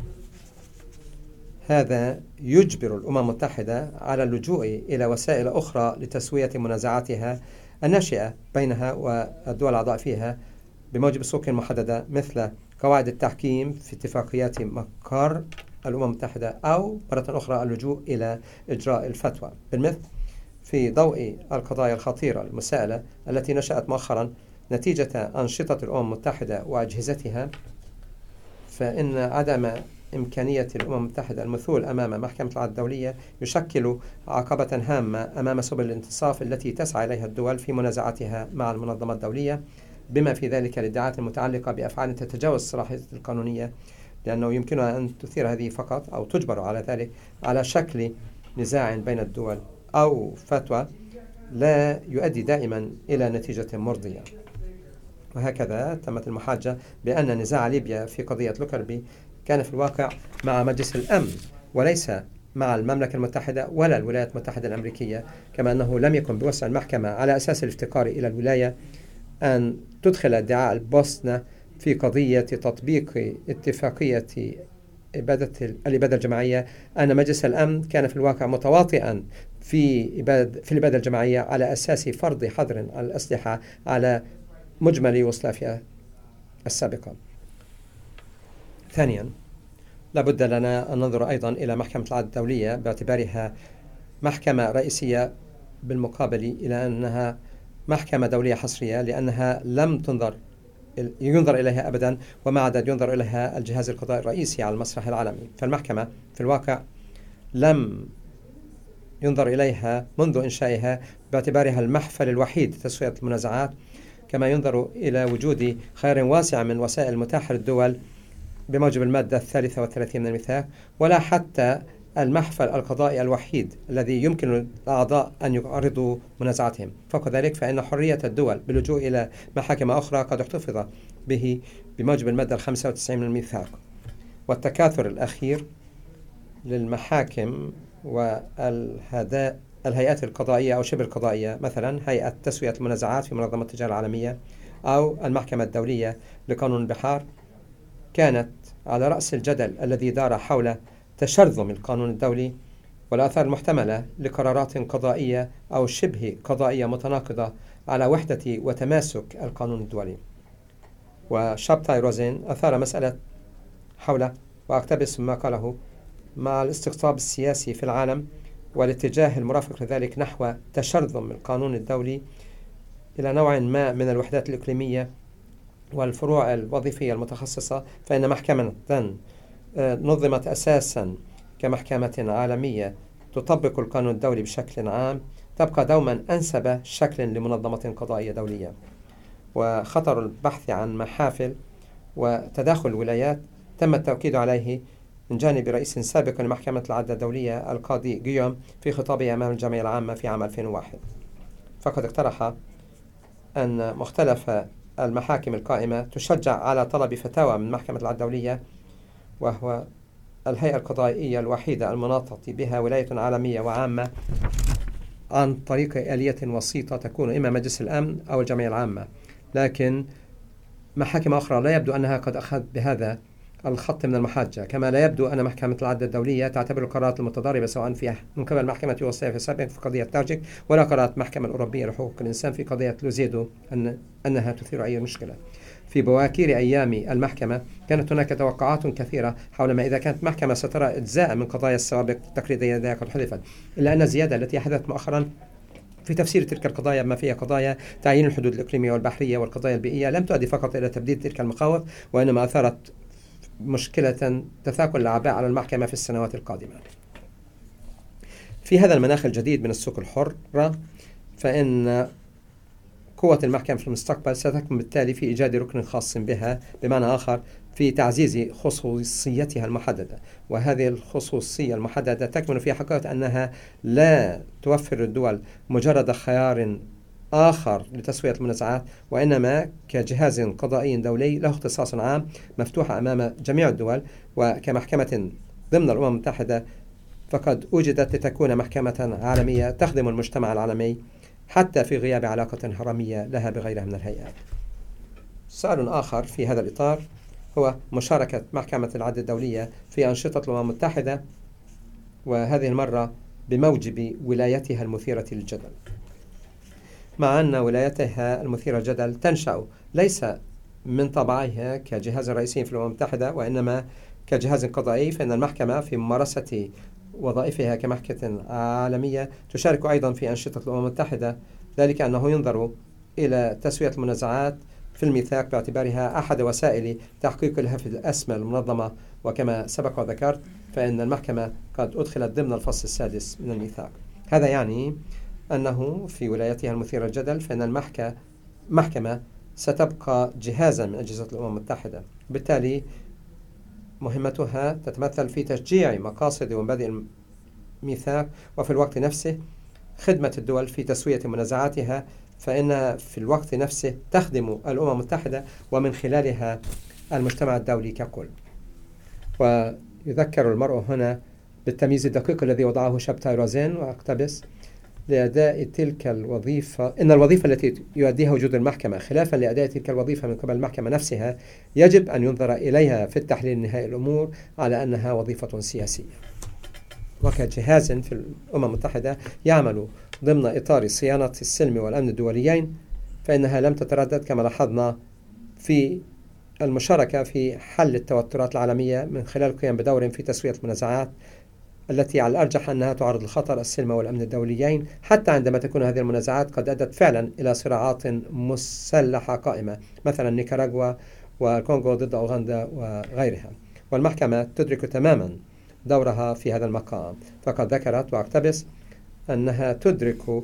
هذا يجبر الأمم المتحدة على اللجوء إلى وسائل أخرى لتسوية منازعاتها الناشئة بينها والدول الأعضاء فيها بموجب سوق محددة مثل قواعد التحكيم في اتفاقيات مقر الأمم المتحدة أو مرة أخرى اللجوء إلى إجراء الفتوى. بالمثل في ضوء القضايا الخطيرة المسائلة التي نشأت مؤخرا نتيجة أنشطة الأمم المتحدة وأجهزتها فإن عدم إمكانية الأمم المتحدة المثول أمام محكمة العدل الدولية يشكل عقبة هامة أمام سبل الانتصاف التي تسعى إليها الدول في منازعاتها مع المنظمة الدولية. بما في ذلك الادعاءات المتعلقة بأفعال تتجاوز الصلاحية القانونية لأنه يمكنها أن تثير هذه فقط أو تجبر على ذلك على شكل نزاع بين الدول أو فتوى لا يؤدي دائما إلى نتيجة مرضية. وهكذا تمت المحاجة بأن نزاع ليبيا في قضية لوكربي كان في الواقع مع مجلس الأمن وليس مع المملكة المتحدة ولا الولايات المتحدة الأمريكية كما أنه لم يكن بوسع المحكمة على أساس الافتقار إلى الولاية أن تدخل ادعاء البوسنة في قضية تطبيق اتفاقية إبادة الإبادة الجماعية أن مجلس الأمن كان في الواقع متواطئا في إبادة في الإبادة الجماعية على أساس فرض حظر الأسلحة على مجمل يوغوسلافيا السابقة. ثانيا لابد لنا أن ننظر أيضا إلى محكمة العدل الدولية باعتبارها محكمة رئيسية بالمقابل إلى أنها محكمة دولية حصرية لأنها لم تنظر ينظر إليها أبدا وما عدد ينظر إليها الجهاز القضائي الرئيسي على المسرح العالمي. فالمحكمة في الواقع لم ينظر إليها منذ إنشائها باعتبارها المحفل الوحيد لتسوية المنازعات كما ينظر إلى وجود خيار واسع من وسائل متاحة للدول بموجب المادة الثالثة والثلاثين من الميثاق ولا حتى المحفل القضائي الوحيد الذي يمكن الأعضاء أن يعرضوا منازعاتهم فوق ذلك فإن حرية الدول باللجوء إلى محاكم أخرى قد احتفظ به بموجب المادة الخمسة وتسعين من الميثاق. والتكاثر الأخير للمحاكم والهداء الهيئات القضائية أو شبه القضائية مثلا هيئة تسوية المنازعات في منظمة التجارة العالمية أو المحكمة الدولية لقانون البحار كانت على رأس الجدل الذي دار حول تشرذم القانون الدولي والآثار المحتملة لقرارات قضائية أو شبه قضائية متناقضة على وحدة وتماسك القانون الدولي. وشابتاي روزين أثار مسألة حول وأقتبس ما قاله مع الاستقطاب السياسي في العالم والاتجاه المرافق لذلك نحو تشرذم القانون الدولي إلى نوع ما من الوحدات الإقليمية والفروع الوظيفية المتخصصة فإن محكمة نظمت أساسا كمحكمة عالمية تطبق القانون الدولي بشكل عام تبقى دوما أنسب شكل لمنظمة قضائية دولية. وخطر البحث عن محافل وتداخل الولايات تم التأكيد عليه من جانب رئيس سابق لمحكمة العدل الدولية القاضي جيوم في خطابه أمام الجمعية العامة في عام 2001 فقد اقترح أن مختلف المحاكم القائمة تشجع على طلب فتاوى من محكمة العدل الدولية وهو الهيئة القضائية الوحيدة المناطة بها ولاية عالمية وعامة عن طريق آلية وسيطة تكون إما مجلس الأمن أو الجمعية العامة. لكن محاكم أخرى لا يبدو أنها قد أخذت بهذا الخط من المحاجة كما لا يبدو أن محكمة العدل الدولية تعتبر القرارات المتضاربة سواء في من قبل محكمة يوغوسلافيا السابق في قضية تاجيك ولا قرارات المحكمة الأوروبية لحقوق الإنسان في قضية لوزيدو أن أنها تثير أي مشكلة. في بواكير أيام المحكمة كانت هناك توقعات كثيرة حول ما إذا كانت محكمة سترى إجزاء من قضايا السوابق التقليدية التي قد حذفت إلا أن الزيادة التي حدثت مؤخرا في تفسير تلك القضايا ما فيها قضايا تعيين الحدود الإقليمية والبحرية والقضايا البيئية لم تؤدي فقط إلى تبديد تلك المخاوف وإنما أثارت مشكلة تثاقل الأعباء على المحكمة في السنوات القادمة. في هذا المناخ الجديد من السوق الحرة فإن قوة المحكمة في المستقبل ستكمن بالتالي في إيجاد ركن خاص بها بمعنى آخر في تعزيز خصوصيتها المحددة. وهذه الخصوصية المحددة تكمن في حقيقة أنها لا توفر الدول مجرد خيار آخر لتسوية المنازعات وإنما كجهاز قضائي دولي له اختصاص عام مفتوح أمام جميع الدول. وكمحكمة ضمن الأمم المتحدة فقد وجدت لتكون محكمة عالمية تخدم المجتمع العالمي حتى في غياب علاقة هرمية لها بغيرها من الهيئات سؤال آخر في هذا الإطار هو مشاركة محكمة العدل الدولية في أنشطة الأمم المتحدة وهذه المرة بموجب ولايتها المثيرة للجدل. مع أن ولايتها المثيرة للجدل تنشأ ليس من طبعها كجهاز رئيسي في الأمم المتحدة وإنما كجهاز قضائي فإن المحكمة في ممارسة وظائفها كمحكمة عالمية تشارك أيضا في أنشطة الأمم المتحدة. ذلك أنه ينظر إلى تسوية المنازعات في الميثاق باعتبارها أحد وسائل تحقيق الهدف الأسمى المنظمة. وكما سبق وذكرت فإن المحكمة قد أدخلت ضمن الفصل السادس من الميثاق. هذا يعني أنه في ولايتها المثيرة للجدل فإن المحكمة محكمة ستبقى جهازا من أجهزة الأمم المتحدة. بالتالي مهمتها تتمثل في تشجيع مقاصد ومبادئ الميثاق وفي الوقت نفسه خدمة الدول في تسوية منازعاتها فإنها في الوقت نفسه تخدم الأمم المتحدة ومن خلالها المجتمع الدولي ككل. ويذكر المرء هنا بالتمييز الدقيق الذي وضعه شابتاي روزين وأقتبس لأداء تلك الوظيفة إن الوظيفة التي يؤديها وجود المحكمة خلافا لأداء تلك الوظيفة من قبل المحكمة نفسها يجب أن ينظر إليها في التحليل النهائي الأمور على أنها وظيفة سياسية. وكجهاز في الأمم المتحدة يعمل ضمن إطار صيانة السلم والأمن الدوليين فإنها لم تتردد كما لاحظنا في المشاركة في حل التوترات العالمية من خلال القيام بدور في تسوية المنازعات التي على الأرجح أنها تعرض لخطر السلم والأمن الدوليين حتى عندما تكون هذه المنازعات قد أدت فعلا إلى صراعات مسلحة قائمة مثلا نيكاراغوا والكونغو ضد أوغندا وغيرها. والمحكمة تدرك تماما دورها في هذا المقام. فقد ذكرت وأقتبس أنها تدرك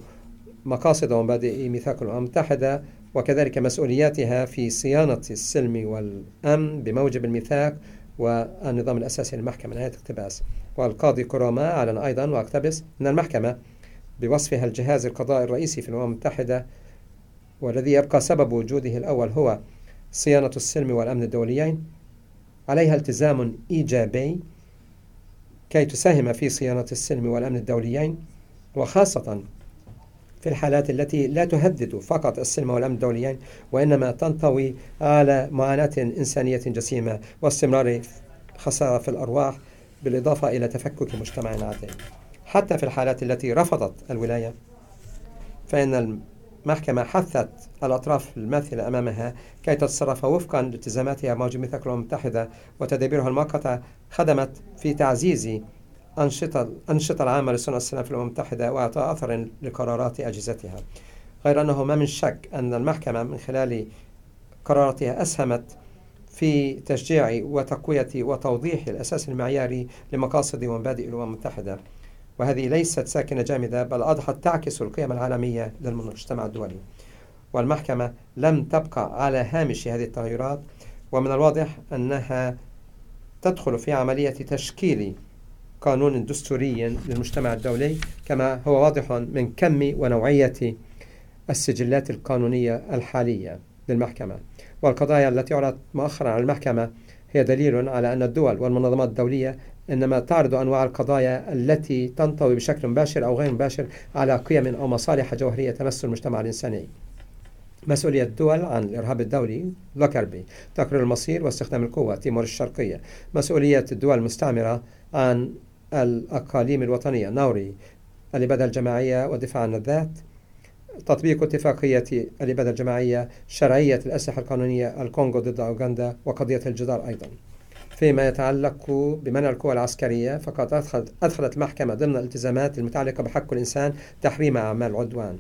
مقاصد ومبادئ ميثاق الأمم المتحدة وكذلك مسؤولياتها في صيانة السلم والأمن بموجب الميثاق والنظام الأساسي للمحكمة. نهاية اقتباس والقاضي كوروما أعلن أيضا وأقتبس أن المحكمة بوصفها الجهاز القضائي الرئيسي في الأمم المتحدة والذي يبقى سبب وجوده الأول هو صيانة السلم والأمن الدوليين. عليها التزام إيجابي كي تساهم في صيانة السلم والأمن الدوليين وخاصة في الحالات التي لا تهدد فقط السلم والأمن الدوليين وإنما تنطوي على معاناة إنسانية جسيمة واستمرار خسارة في الأرواح بالإضافة إلى تفكك مجتمع عادل. حتى في الحالات التي رفضت الولاية فإن المحكمة حثت الأطراف الماثلة أمامها كي تتصرف وفقا لالتزاماتها مع جمعية الأمم المتحدة وتدابيرها المؤقتة خدمت في تعزيز أنشطة الأنشطة العامة لصنع السلام في الأمم المتحدة وإعطاء أثر لقرارات أجهزتها. غير أنه ما من شك أن المحكمة من خلال قراراتها أسهمت في تشجيع وتقوية وتوضيح الأساس المعياري لمقاصد ومبادئ الأمم المتحدة. وهذه ليست ساكنة جامدة بل أضحت تعكس القيم العالمية للمجتمع الدولي. والمحكمة لم تبقى على هامش هذه التغيرات ومن الواضح أنها تدخل في عملية تشكيل قانون دستوري للمجتمع الدولي كما هو واضح من كم ونوعية السجلات القانونية الحالية للمحكمة. والقضايا التي عرضت مؤخرا على المحكمة هي دليل على أن الدول والمنظمات الدولية إنما تعرض أنواع القضايا التي تنطوي بشكل مباشر أو غير مباشر على قيم أو مصالح جوهرية تمس المجتمع الإنساني. مسؤولية الدول عن الإرهاب الدولي لوكربي تقرير المصير واستخدام القوة تيمور الشرقية. مسؤولية الدول المستعمرة عن الأقاليم الوطنية نوري الإبادة الجماعية والدفاع عن الذات. تطبيق اتفاقية الإبادة الجماعية شرعية الأسلحة القانونية الكونغو ضد أوغندا وقضية الجدار أيضا. فيما يتعلق بمنع القوى العسكرية فقد أدخلت المحكمة ضمن الالتزامات المتعلقة بحق الإنسان تحريم أعمال العدوان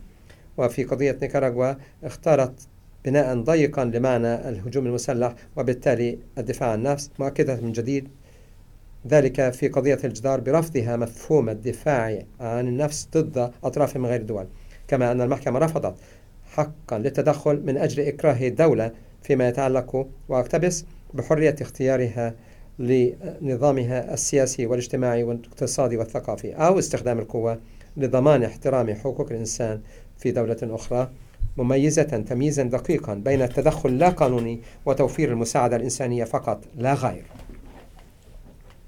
وفي قضية نيكاراغوا اختارت بناء ضيقا لمعنى الهجوم المسلح وبالتالي الدفاع عن النفس مؤكدة من جديد. ذلك في قضية الجدار برفضها مفهوم الدفاع عن النفس ضد أطراف من غير دول. كما أن المحكمة رفضت حقا للتدخل من أجل إكراه الدولة فيما يتعلق وأقتبس بحرية اختيارها لنظامها السياسي والاجتماعي والاقتصادي والثقافي أو استخدام القوة لضمان احترام حقوق الإنسان في دولة أخرى مميزة تمييزا دقيقا بين التدخل لا قانوني وتوفير المساعدة الإنسانية فقط لا غير.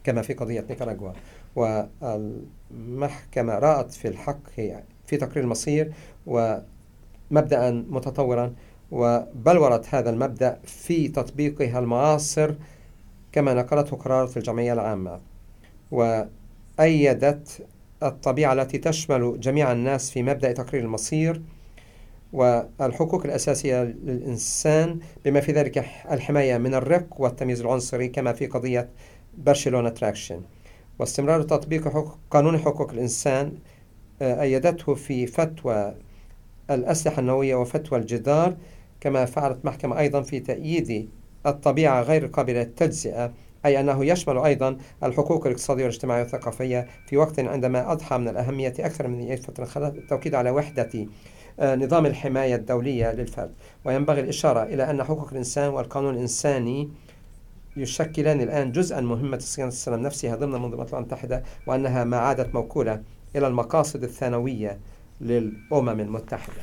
كما في قضية نيكاراغوا والمحكمة رأت في الحق في تقرير المصير ومبدأ متطورا وبلورت هذا المبدأ في تطبيقها المعاصر كما نقلته قرارات الجمعية العامة. وأيدت الطبيعة التي تشمل جميع الناس في مبدأ تقرير المصير والحقوق الأساسية للإنسان بما في ذلك الحماية من الرق والتمييز العنصري كما في قضية برشلونة تراكشن واستمرار تطبيق حقوق قانون حقوق الإنسان أيدته في فتوى الأسلحة النووية وفتوى الجدار كما فعلت محكمة أيضا في تأييد الطبيعة غير قابلة للتجزئة أي أنه يشمل أيضا الحقوق الاقتصادية والاجتماعية والثقافية في وقت عندما أضحى من الأهمية أكثر من أي فترة. التوكيد على وحدة آه، نظام الحماية الدولية للفرد. وينبغي الإشارة إلى أن حقوق الإنسان والقانون الإنساني يشكلان الآن جزءا مهمة صيانة السلام نفسها ضمن المنظمات الأمم المتحدة وأنها ما عادت موكولة إلى المقاصد الثانوية للأمم المتحدة.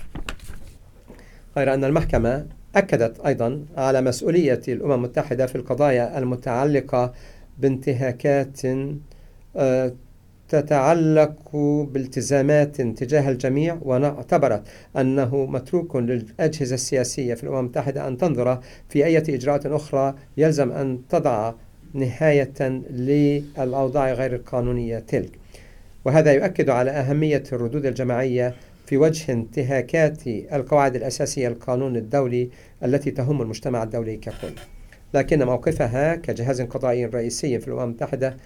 غير أن المحكمة أكدت أيضا على مسؤولية الأمم المتحدة في القضايا المتعلقة بانتهاكات آه، تتعلق بالتزامات تجاه الجميع. واعتبرت أنه متروك للأجهزة السياسية في الأمم المتحدة أن تنظر في أي إجراءات أخرى يلزم أن تضع نهاية للأوضاع غير القانونية تلك. وهذا يؤكد على أهمية الردود الجماعية في وجه انتهاكات القواعد الأساسية للقانون الدولي التي تهم المجتمع الدولي ككل. لكن موقفها كجهاز قضائي رئيسي في الأمم المتحدة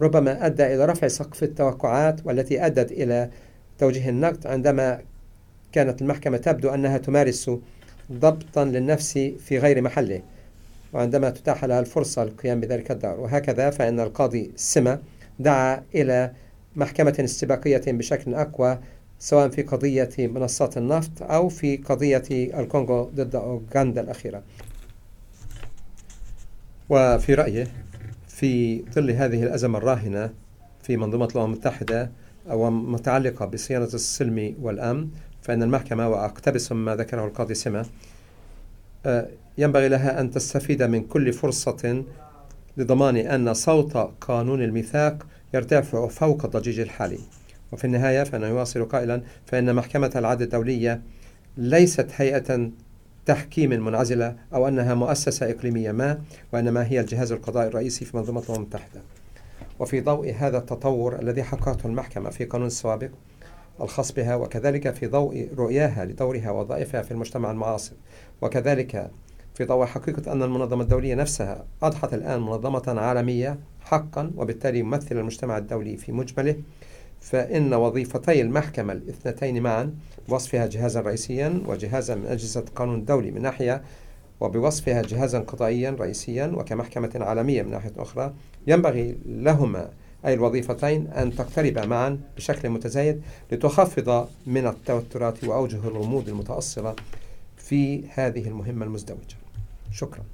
ربما أدى إلى رفع سقف التوقعات والتي أدت إلى توجيه النقد عندما كانت المحكمة تبدو أنها تمارس ضبطا للنفس في غير محله وعندما تتاح لها الفرصة للقيام بذلك الدور. وهكذا فإن القاضي سما دعا إلى محكمة استباقية بشكل أقوى سواء في قضية منصات النفط أو في قضية الكونغو ضد أوغندا الأخيرة. وفي رأيه في ظل هذه الأزمة الراهنة في منظومة الأمم المتحدة ومتعلقة بصيانة السلم والأمن فإن المحكمة وأقتبس مما ذكره القاضي سمة آه، ينبغي لها أن تستفيد من كل فرصة لضمان أن صوت قانون الميثاق يرتفع فوق الضجيج الحالي. وفي النهاية فإنه يواصل قائلا فإن محكمة العدل الدولية ليست هيئة تحكيم منعزلة أو أنها مؤسسة إقليمية ما وإنما هي الجهاز القضائي الرئيسي في منظومة الأمم المتحدة. وفي ضوء هذا التطور الذي حققته المحكمة في قانون السوابق الخاص بها وكذلك في ضوء رؤياها لدورها ووظائفها في المجتمع المعاصر وكذلك في ضوء حقيقة أن المنظمة الدولية نفسها أضحت الآن منظمة عالمية حقا وبالتالي يمثل المجتمع الدولي في مجمله. فإن وظيفتي المحكمة الاثنتين معا بوصفها جهازا رئيسيا وجهازا من أجهزة القانون الدولي من ناحية وبوصفها جهازا قضائيا رئيسيا وكمحكمة عالمية من ناحية أخرى ينبغي لهما أي الوظيفتين أن تقتربا معا بشكل متزايد لتخفض من التوترات وأوجه الغموض المتأصلة في هذه المهمة المزدوجة. شكرا.